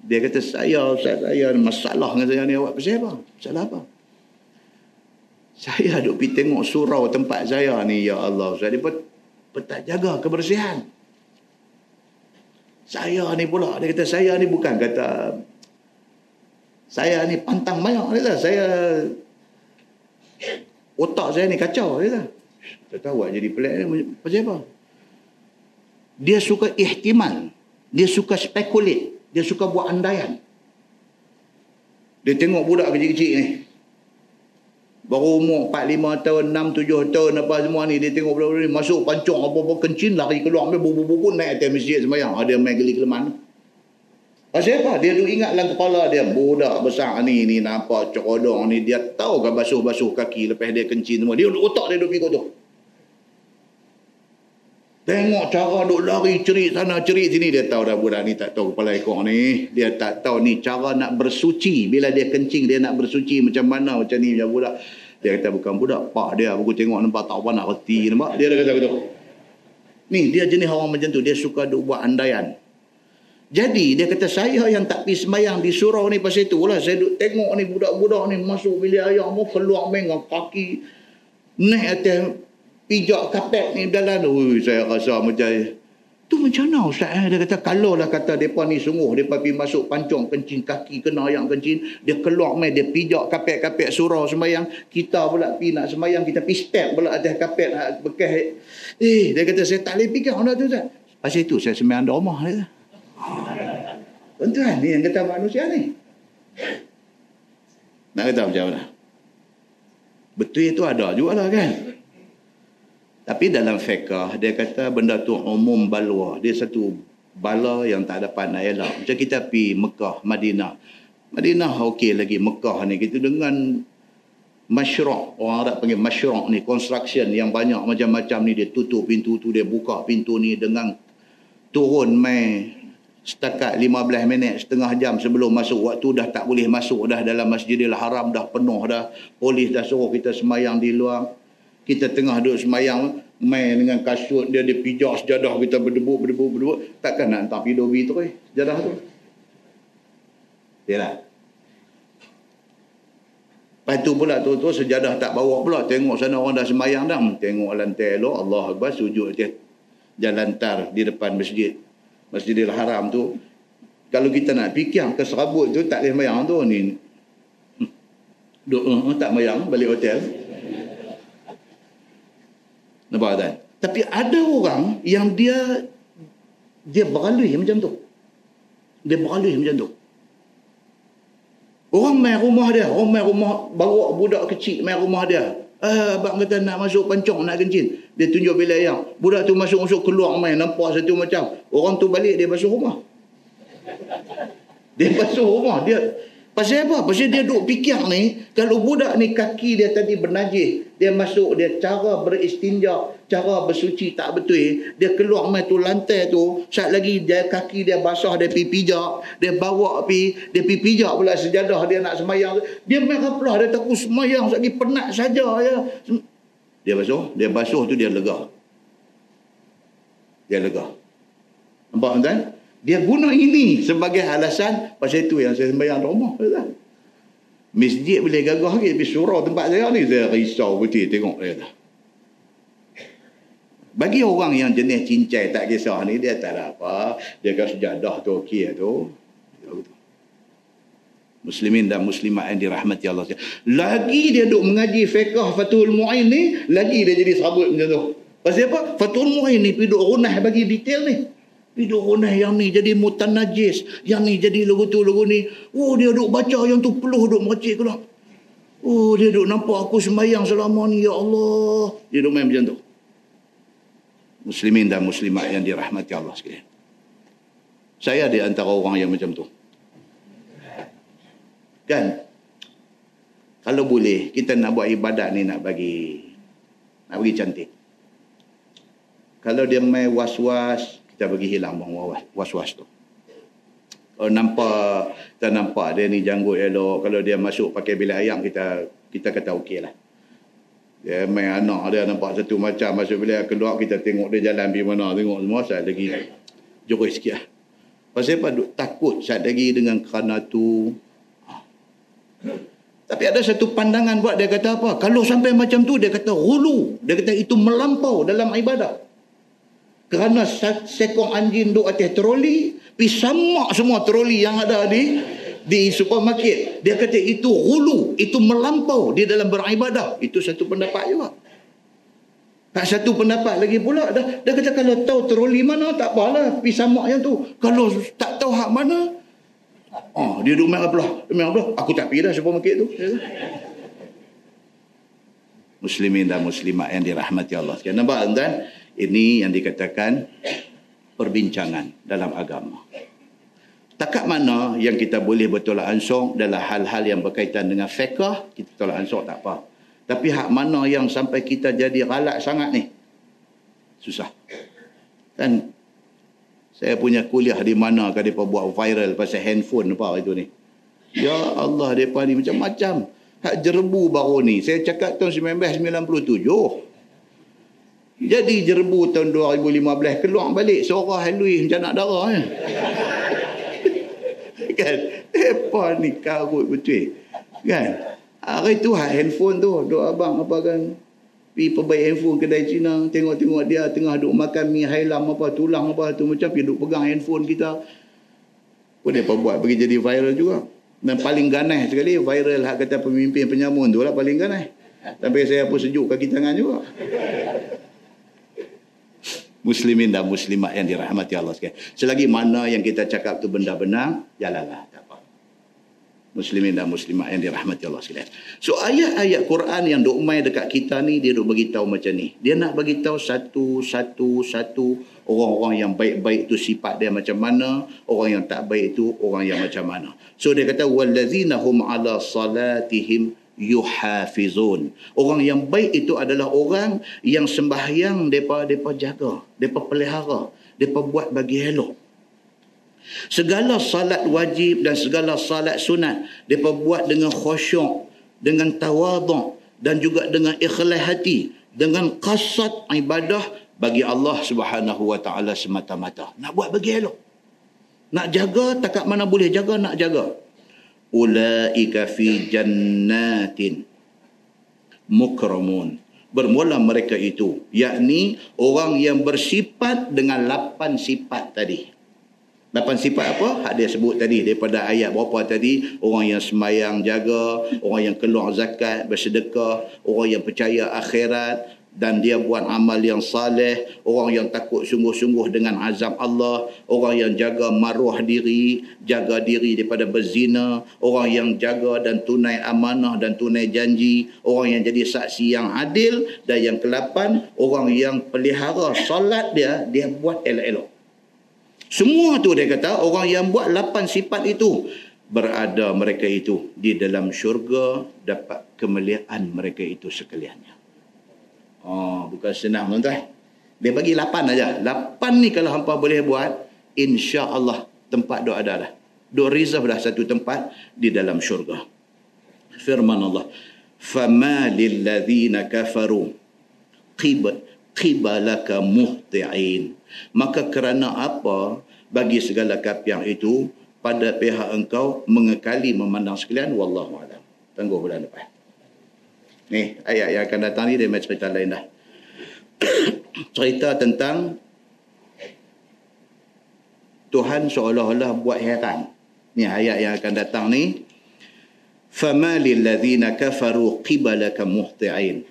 dia kata, saya, saya, saya masalah dengan saya ni. Awak pasal apa? Masalah apa? Saya duduk pergi tengok surau tempat saya ni, Ya Allah. Saya dapat tak jaga kebersihan. Saya ni pula, dia kata saya ni bukan kata saya ni pantang banyak dia kata. Saya otak saya ni kacau dia kata. Tak tahu jadi pelik ni pasal apa? Dia suka ihtimal. Dia suka spekulit. Dia suka buat andaian. Dia tengok budak kecil-kecil ni baru umur 4, 5 tahun, 6, 7 tahun apa semua ni dia tengok budak-budak ni masuk pancong apa-apa kencing lari keluar ambil bubu-bubu naik atas masjid sembahyang ada main geli keleman Pasal apa? Dia tu ingat dalam kepala dia budak besar ni ni nampak cokodong ni dia tahu kan basuh-basuh kaki lepas dia kencing semua dia otak dia duk fikir tu Tengok cara duk lari cerit sana cerit sini dia tahu dah budak ni tak tahu kepala ekor ni. Dia tak tahu ni cara nak bersuci bila dia kencing dia nak bersuci macam mana macam ni macam budak. Dia kata bukan budak, pak dia aku tengok nampak tak apa nak reti nampak. Dia kata begitu. Ni dia jenis orang macam tu, dia suka duk buat andaian. Jadi dia kata saya yang tak pergi sembahyang di surau ni pasal itulah saya duk tengok ni budak-budak ni masuk bilik mau keluar main dengan kaki naik atas pijak kapet ni dalam ui saya rasa macam tu macam mana ustaz eh? dia kata kalau lah kata depa ni sungguh. Depa pergi masuk pancong kencing kaki kena yang kencing. Dia keluar mai dia pijak kapet-kapet surau sembahyang. Kita pula pergi nak sembahyang kita pergi step pula atas kapet bekas eh dia kata saya tak boleh fikir orang tu ustaz. Pasal itu saya sembahyang di rumah dia tuan ni yang kata manusia ni. Nak kata macam mana? Betul itu ada juga lah kan tapi dalam fiqah dia kata benda tu umum balwa. Dia satu bala yang tak dapat nak elak. Macam kita pergi Mekah, Madinah. Madinah okey lagi Mekah ni. Kita dengan masyru' orang Arab panggil masyru' ni. Construction yang banyak macam-macam ni. Dia tutup pintu tu dia buka pintu ni dengan turun mai setakat 15 minit setengah jam sebelum masuk. Waktu dah tak boleh masuk dah dalam Masjidil Haram dah penuh dah. Polis dah suruh kita semayang di luar kita tengah duduk semayang main dengan kasut dia dia pijak sejadah kita berdebu berdebu berdebu takkan nak hantar pergi dobi tu eh sejadah tu yalah Lepas tu pula tu, tu sejadah tak bawa pula. Tengok sana orang dah semayang dah. Hmm, tengok lantai elok. Allah Akbar sujud je. Jalan tar di depan masjid. Masjidil Haram tu. Kalau kita nak fikir ke serabut tu tak boleh semayang tu. Ni. Hmm. Duk, uh, tak semayang balik hotel. Nampak tak? Tapi ada orang yang dia dia beralui macam tu. Dia beralui macam tu. Orang main rumah dia, orang main rumah bawa budak kecil main rumah dia. Ah, abang kata nak masuk pancong, nak kencing. Dia tunjuk bila yang. Budak tu masuk-masuk keluar main. Nampak satu macam. Orang tu balik, dia basuh rumah. Dia basuh rumah. Dia Pasal apa? Pasal dia duk fikir ni, kalau budak ni kaki dia tadi bernajis, dia masuk, dia cara beristinja, cara bersuci tak betul, dia keluar mai tu lantai tu, saat lagi dia kaki dia basah, dia pergi pijak, dia bawa pi, dia pergi pijak pula sejadah dia nak semayang. Dia merah pula, dia takut semayang, lagi penat saja ya. Dia basuh, dia basuh tu dia lega. Dia lega. Nampak kan? Dia guna ini sebagai alasan pasal itu yang saya sembahyang rumah. Masjid boleh gagah lagi tapi surau tempat saya ni saya risau betul tengok dia kata. Bagi orang yang jenis cincai tak kisah ni dia tak ada apa. Dia kata sejadah tu okey tu. Muslimin dan muslimat yang dirahmati Allah. Lagi dia duk mengaji fiqh Fatul Mu'in ni, lagi dia jadi sabut macam tu. Pasal apa? Fatul Mu'in ni pergi duk runah bagi detail ni. Hidup runah yang ni jadi mutan najis. Yang ni jadi lagu tu, lagu ni. Oh, dia duduk baca yang tu peluh duduk mercik ke Oh, dia duduk nampak aku sembahyang selama ni, ya Allah. Dia duduk main macam tu. Muslimin dan muslimat yang dirahmati Allah sekalian. Saya di antara orang yang macam tu. Kan? Kalau boleh, kita nak buat ibadat ni nak bagi nak bagi cantik. Kalau dia main was-was, kita bagi hilang bang was-was tu. Kalau nampak, kita nampak dia ni janggut elok. Kalau dia masuk pakai bilik ayam, kita kita kata okey lah. Dia main anak dia nampak satu macam masuk bilik keluar, kita tengok dia jalan pergi mana. Tengok semua, saya lagi jurus sikit lah. Pasal apa? Takut saat lagi dengan kerana tu. Tapi ada satu pandangan buat dia kata apa? Kalau sampai macam tu, dia kata hulu. Dia kata itu melampau dalam ibadah kerana sekong anjing duduk atas troli pi samak semua troli yang ada di di supermarket. Dia kata itu hulu itu melampau di dalam beribadah. Itu satu pendapat juga. Tak satu pendapat lagi pula. Dah, dia kata kalau tahu troli mana tak apalah pi samak yang tu. Kalau tak tahu hak mana oh, dia duduk merah belah merah belah. Aku tak pergi dah supermarket tu. Muslimin dan muslimat yang dirahmati Allah. Sekalian nampak tuan ini yang dikatakan perbincangan dalam agama. Takat mana yang kita boleh bertolak ansur dalam hal-hal yang berkaitan dengan fiqah, kita tolak ansur tak apa. Tapi hak mana yang sampai kita jadi galak sangat ni? Susah. Kan saya punya kuliah di mana kan mereka buat viral pasal handphone apa itu ni. Ya Allah, mereka ni macam-macam. Hak jerbu baru ni. Saya cakap tahun 1997. Jadi jerbu tahun 2015 keluar balik suara halui macam nak darah ya. kan? Apa ni karut betul. Kan? Hari tu handphone tu. Duk abang apa kan? Pi perbaik handphone kedai Cina. Tengok-tengok dia tengah duk makan mi hailam apa tulang apa tu. Macam pi duk pegang handphone kita. Pun dia buat pergi jadi viral juga. Dan paling ganas sekali viral hak kata pemimpin penyamun tu lah paling ganas. Tapi saya pun sejuk kaki tangan juga muslimin dan muslimat yang dirahmati Allah sekalian. Selagi mana yang kita cakap tu benda benar, jalanlah tak apa. Muslimin dan muslimat yang dirahmati Allah sekalian. So ayat-ayat Quran yang dok mai dekat kita ni dia dok tahu macam ni. Dia nak beritahu satu satu satu orang-orang yang baik-baik tu sifat dia macam mana, orang yang tak baik tu orang yang macam mana. So dia kata wallazina hum ala salatihim yuhafizun. Orang yang baik itu adalah orang yang sembahyang depa depa jaga, depa pelihara, depa buat bagi elok. Segala salat wajib dan segala salat sunat depa buat dengan khusyuk, dengan tawaduk dan juga dengan ikhlas hati, dengan qasad ibadah bagi Allah Subhanahu wa taala semata-mata. Nak buat bagi elok. Nak jaga takat mana boleh jaga nak jaga ulaika fi jannatin. Mukramun. Bermula mereka itu yakni orang yang bersifat dengan lapan sifat tadi. Lapan sifat apa? Hak dia sebut tadi daripada ayat berapa tadi? Orang yang semayang jaga orang yang keluar zakat bersedekah orang yang percaya akhirat dan dia buat amal yang saleh, orang yang takut sungguh-sungguh dengan azab Allah, orang yang jaga maruah diri, jaga diri daripada berzina, orang yang jaga dan tunai amanah dan tunai janji, orang yang jadi saksi yang adil dan yang kelapan, orang yang pelihara solat dia, dia buat elok-elok. Semua tu dia kata, orang yang buat lapan sifat itu, berada mereka itu di dalam syurga dapat kemuliaan mereka itu sekaliannya. Oh, bukan senang tuan-tuan. Dia bagi lapan aja. Lapan ni kalau hampa boleh buat, insya-Allah tempat doa ada dah. Doa reserve dah satu tempat di dalam syurga. Firman Allah, "Fama lil ladzina kafaru qib qibalaka muhti'in." Maka kerana apa bagi segala kapiang itu pada pihak engkau mengekali memandang sekalian wallahu alam. Tunggu bulan depan. Ni ayat yang akan datang ni dia macam cerita lain dah. cerita tentang Tuhan seolah-olah buat heran. Ni ayat yang akan datang ni. Fama lilladzina kafaru qibalaka muhti'in.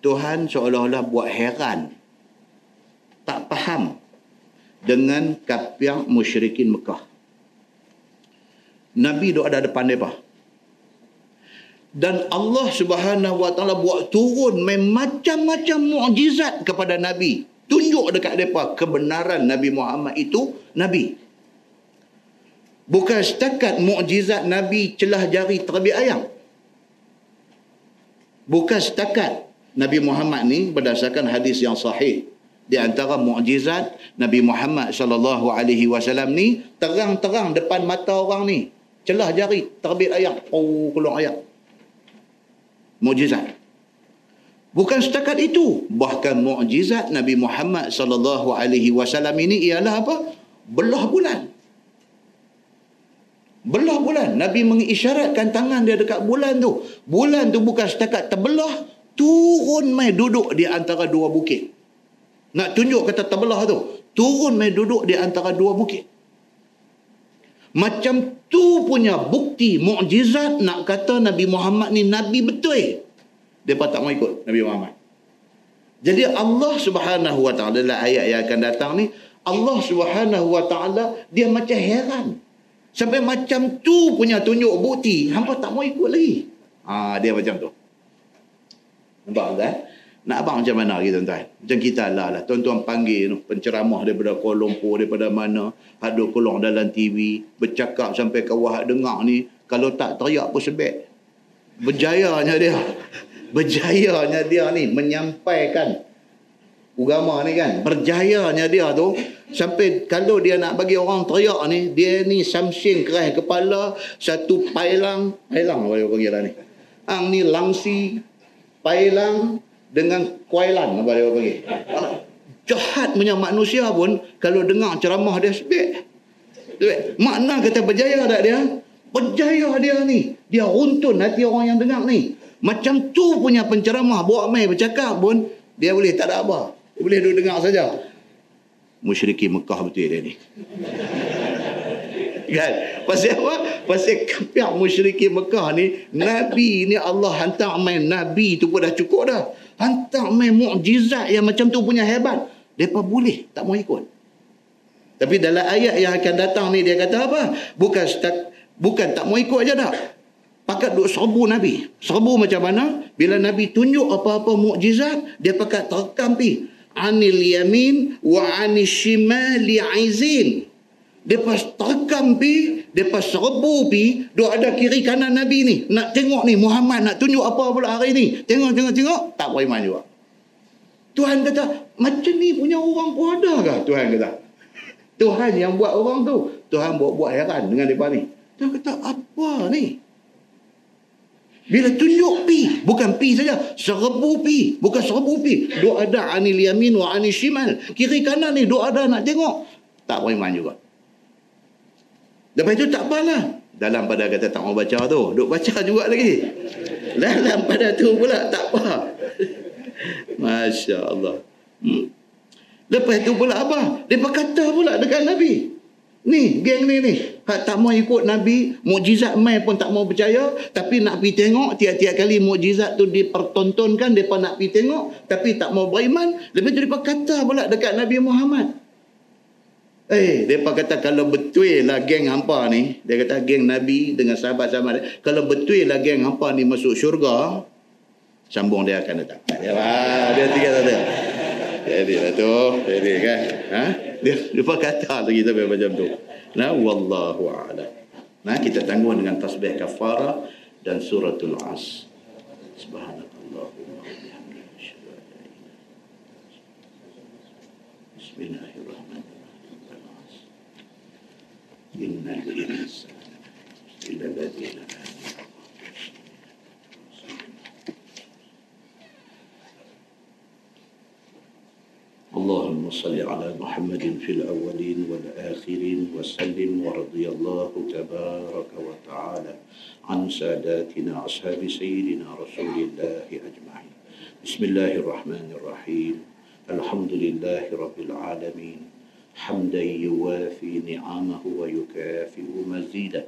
Tuhan seolah-olah buat heran. Tak faham dengan kapiang musyrikin Mekah. Nabi duk ada depan mereka. Dan Allah subhanahu wa ta'ala buat turun macam-macam mukjizat kepada Nabi. Tunjuk dekat mereka kebenaran Nabi Muhammad itu Nabi. Bukan setakat mukjizat Nabi celah jari terbit ayam. Bukan setakat Nabi Muhammad ni berdasarkan hadis yang sahih di antara mukjizat Nabi Muhammad sallallahu alaihi wasallam ni terang-terang depan mata orang ni celah jari terbit ayam oh keluar ayam mukjizat. Bukan setakat itu. Bahkan mukjizat Nabi Muhammad sallallahu alaihi wasallam ini ialah apa? Belah bulan. Belah bulan. Nabi mengisyaratkan tangan dia dekat bulan tu. Bulan tu bukan setakat terbelah turun mai duduk di antara dua bukit. Nak tunjuk kata terbelah tu. Turun mai duduk di antara dua bukit macam tu punya bukti mukjizat nak kata Nabi Muhammad ni Nabi betul. Mereka tak mau ikut Nabi Muhammad. Jadi Allah subhanahu wa ta'ala dalam ayat yang akan datang ni, Allah subhanahu wa ta'ala dia macam heran. Sampai macam tu punya tunjuk bukti, hampa tak mau ikut lagi. Ha, dia macam tu. Nampak tak? Nak abang macam mana lagi tuan-tuan? Macam kita lah lah. Tuan-tuan panggil penceramah daripada Kuala Lumpur, daripada mana. Haduk keluar dalam TV. Bercakap sampai kawah dengar ni. Kalau tak teriak pun sebab. Berjayanya dia. Berjayanya dia ni menyampaikan agama ni kan. Berjayanya dia tu. Sampai kalau dia nak bagi orang teriak ni. Dia ni samsing keras kepala. Satu pailang. Pailang apa dia panggil lah ni. Ang ni langsi. Pailang dengan kuailan apa dia panggil. Jahat punya manusia pun kalau dengar ceramah dia sebab. Makna kata berjaya tak dia? Berjaya dia ni. Dia runtun hati orang yang dengar ni. Macam tu punya penceramah buat mai bercakap pun dia boleh tak ada apa. Dia boleh duduk dengar saja. Musyriki Mekah betul dia ni. kan? Pasal apa? Pasal kapiak musyriki Mekah ni, Nabi ni Allah hantar main Nabi tu pun dah cukup dah hantar main mukjizat yang macam tu punya hebat. Depa boleh tak mau ikut. Tapi dalam ayat yang akan datang ni dia kata apa? Bukan stak, bukan tak mau ikut aja dah pakat duk serbu nabi. Serbu macam mana? Bila nabi tunjuk apa-apa mukjizat dia pakat terekam pi. Anil yamin wa anil shimali aizin dia pas terekam pi, dia pas serbu pi, duk ada kiri kanan Nabi ni. Nak tengok ni Muhammad nak tunjuk apa pula hari ni. Tengok, tengok, tengok. Tak boleh iman juga. Tuhan kata, macam ni punya orang pun ada ke? Tuhan kata. Tuhan yang buat orang tu. Tuhan buat-buat heran dengan mereka ni. Tuhan kata, apa ni? Bila tunjuk pi, bukan pi saja, serbu pi, bukan serbu pi. Duk ada anil yamin wa anil shimal. Kiri kanan ni duk ada nak tengok. Tak boleh iman juga. Lepas itu tak apalah. Dalam pada kata tak mau baca tu. Duk baca juga lagi. Dalam pada tu pula tak apa. Masya Allah. Hmm. Lepas itu pula apa? Dia berkata pula dekat Nabi. Ni, geng ni ni. Hak tak mau ikut Nabi, mukjizat mai pun tak mau percaya, tapi nak pergi tengok tiap-tiap kali mukjizat tu dipertontonkan, depa nak pergi tengok, tapi tak mau beriman. Lepas tu depa kata pula dekat Nabi Muhammad. Eh, mereka kata kalau betul lah geng hampa ni, dia kata geng Nabi dengan sahabat-sahabat dia, kalau betul lah geng hampa ni masuk syurga, sambung dia akan datang. Ya, dia tiga tadi. Jadi lah tu, jadi kan. Ha? Dia lupa kata lagi sampai macam tu. Nah, wallahu a'lam. Nah, kita tanggung dengan tasbih kafarah dan suratul as. Anta Bismillahirrahmanirrahim. Innal insana illa ladina اللهم صل على محمد في الأولين والآخرين وسلم ورضي الله تبارك وتعالى عن ساداتنا أصحاب سيدنا رسول الله أجمعين. بسم الله الرحمن الرحيم. الحمد لله رب العالمين. حمدا يوافي نعمه ويكافئ مزيده.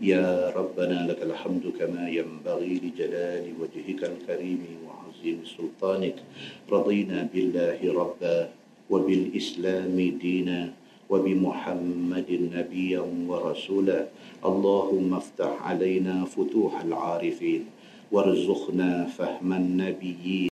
يا ربنا لك الحمد كما ينبغي لجلال وجهك الكريم وعظيم سلطانك. رضينا بالله ربا وبالإسلام دينا وبمحمد نبيا ورسولا. اللهم افتح علينا فتوح العارفين. وارزقنا فهم النبيين.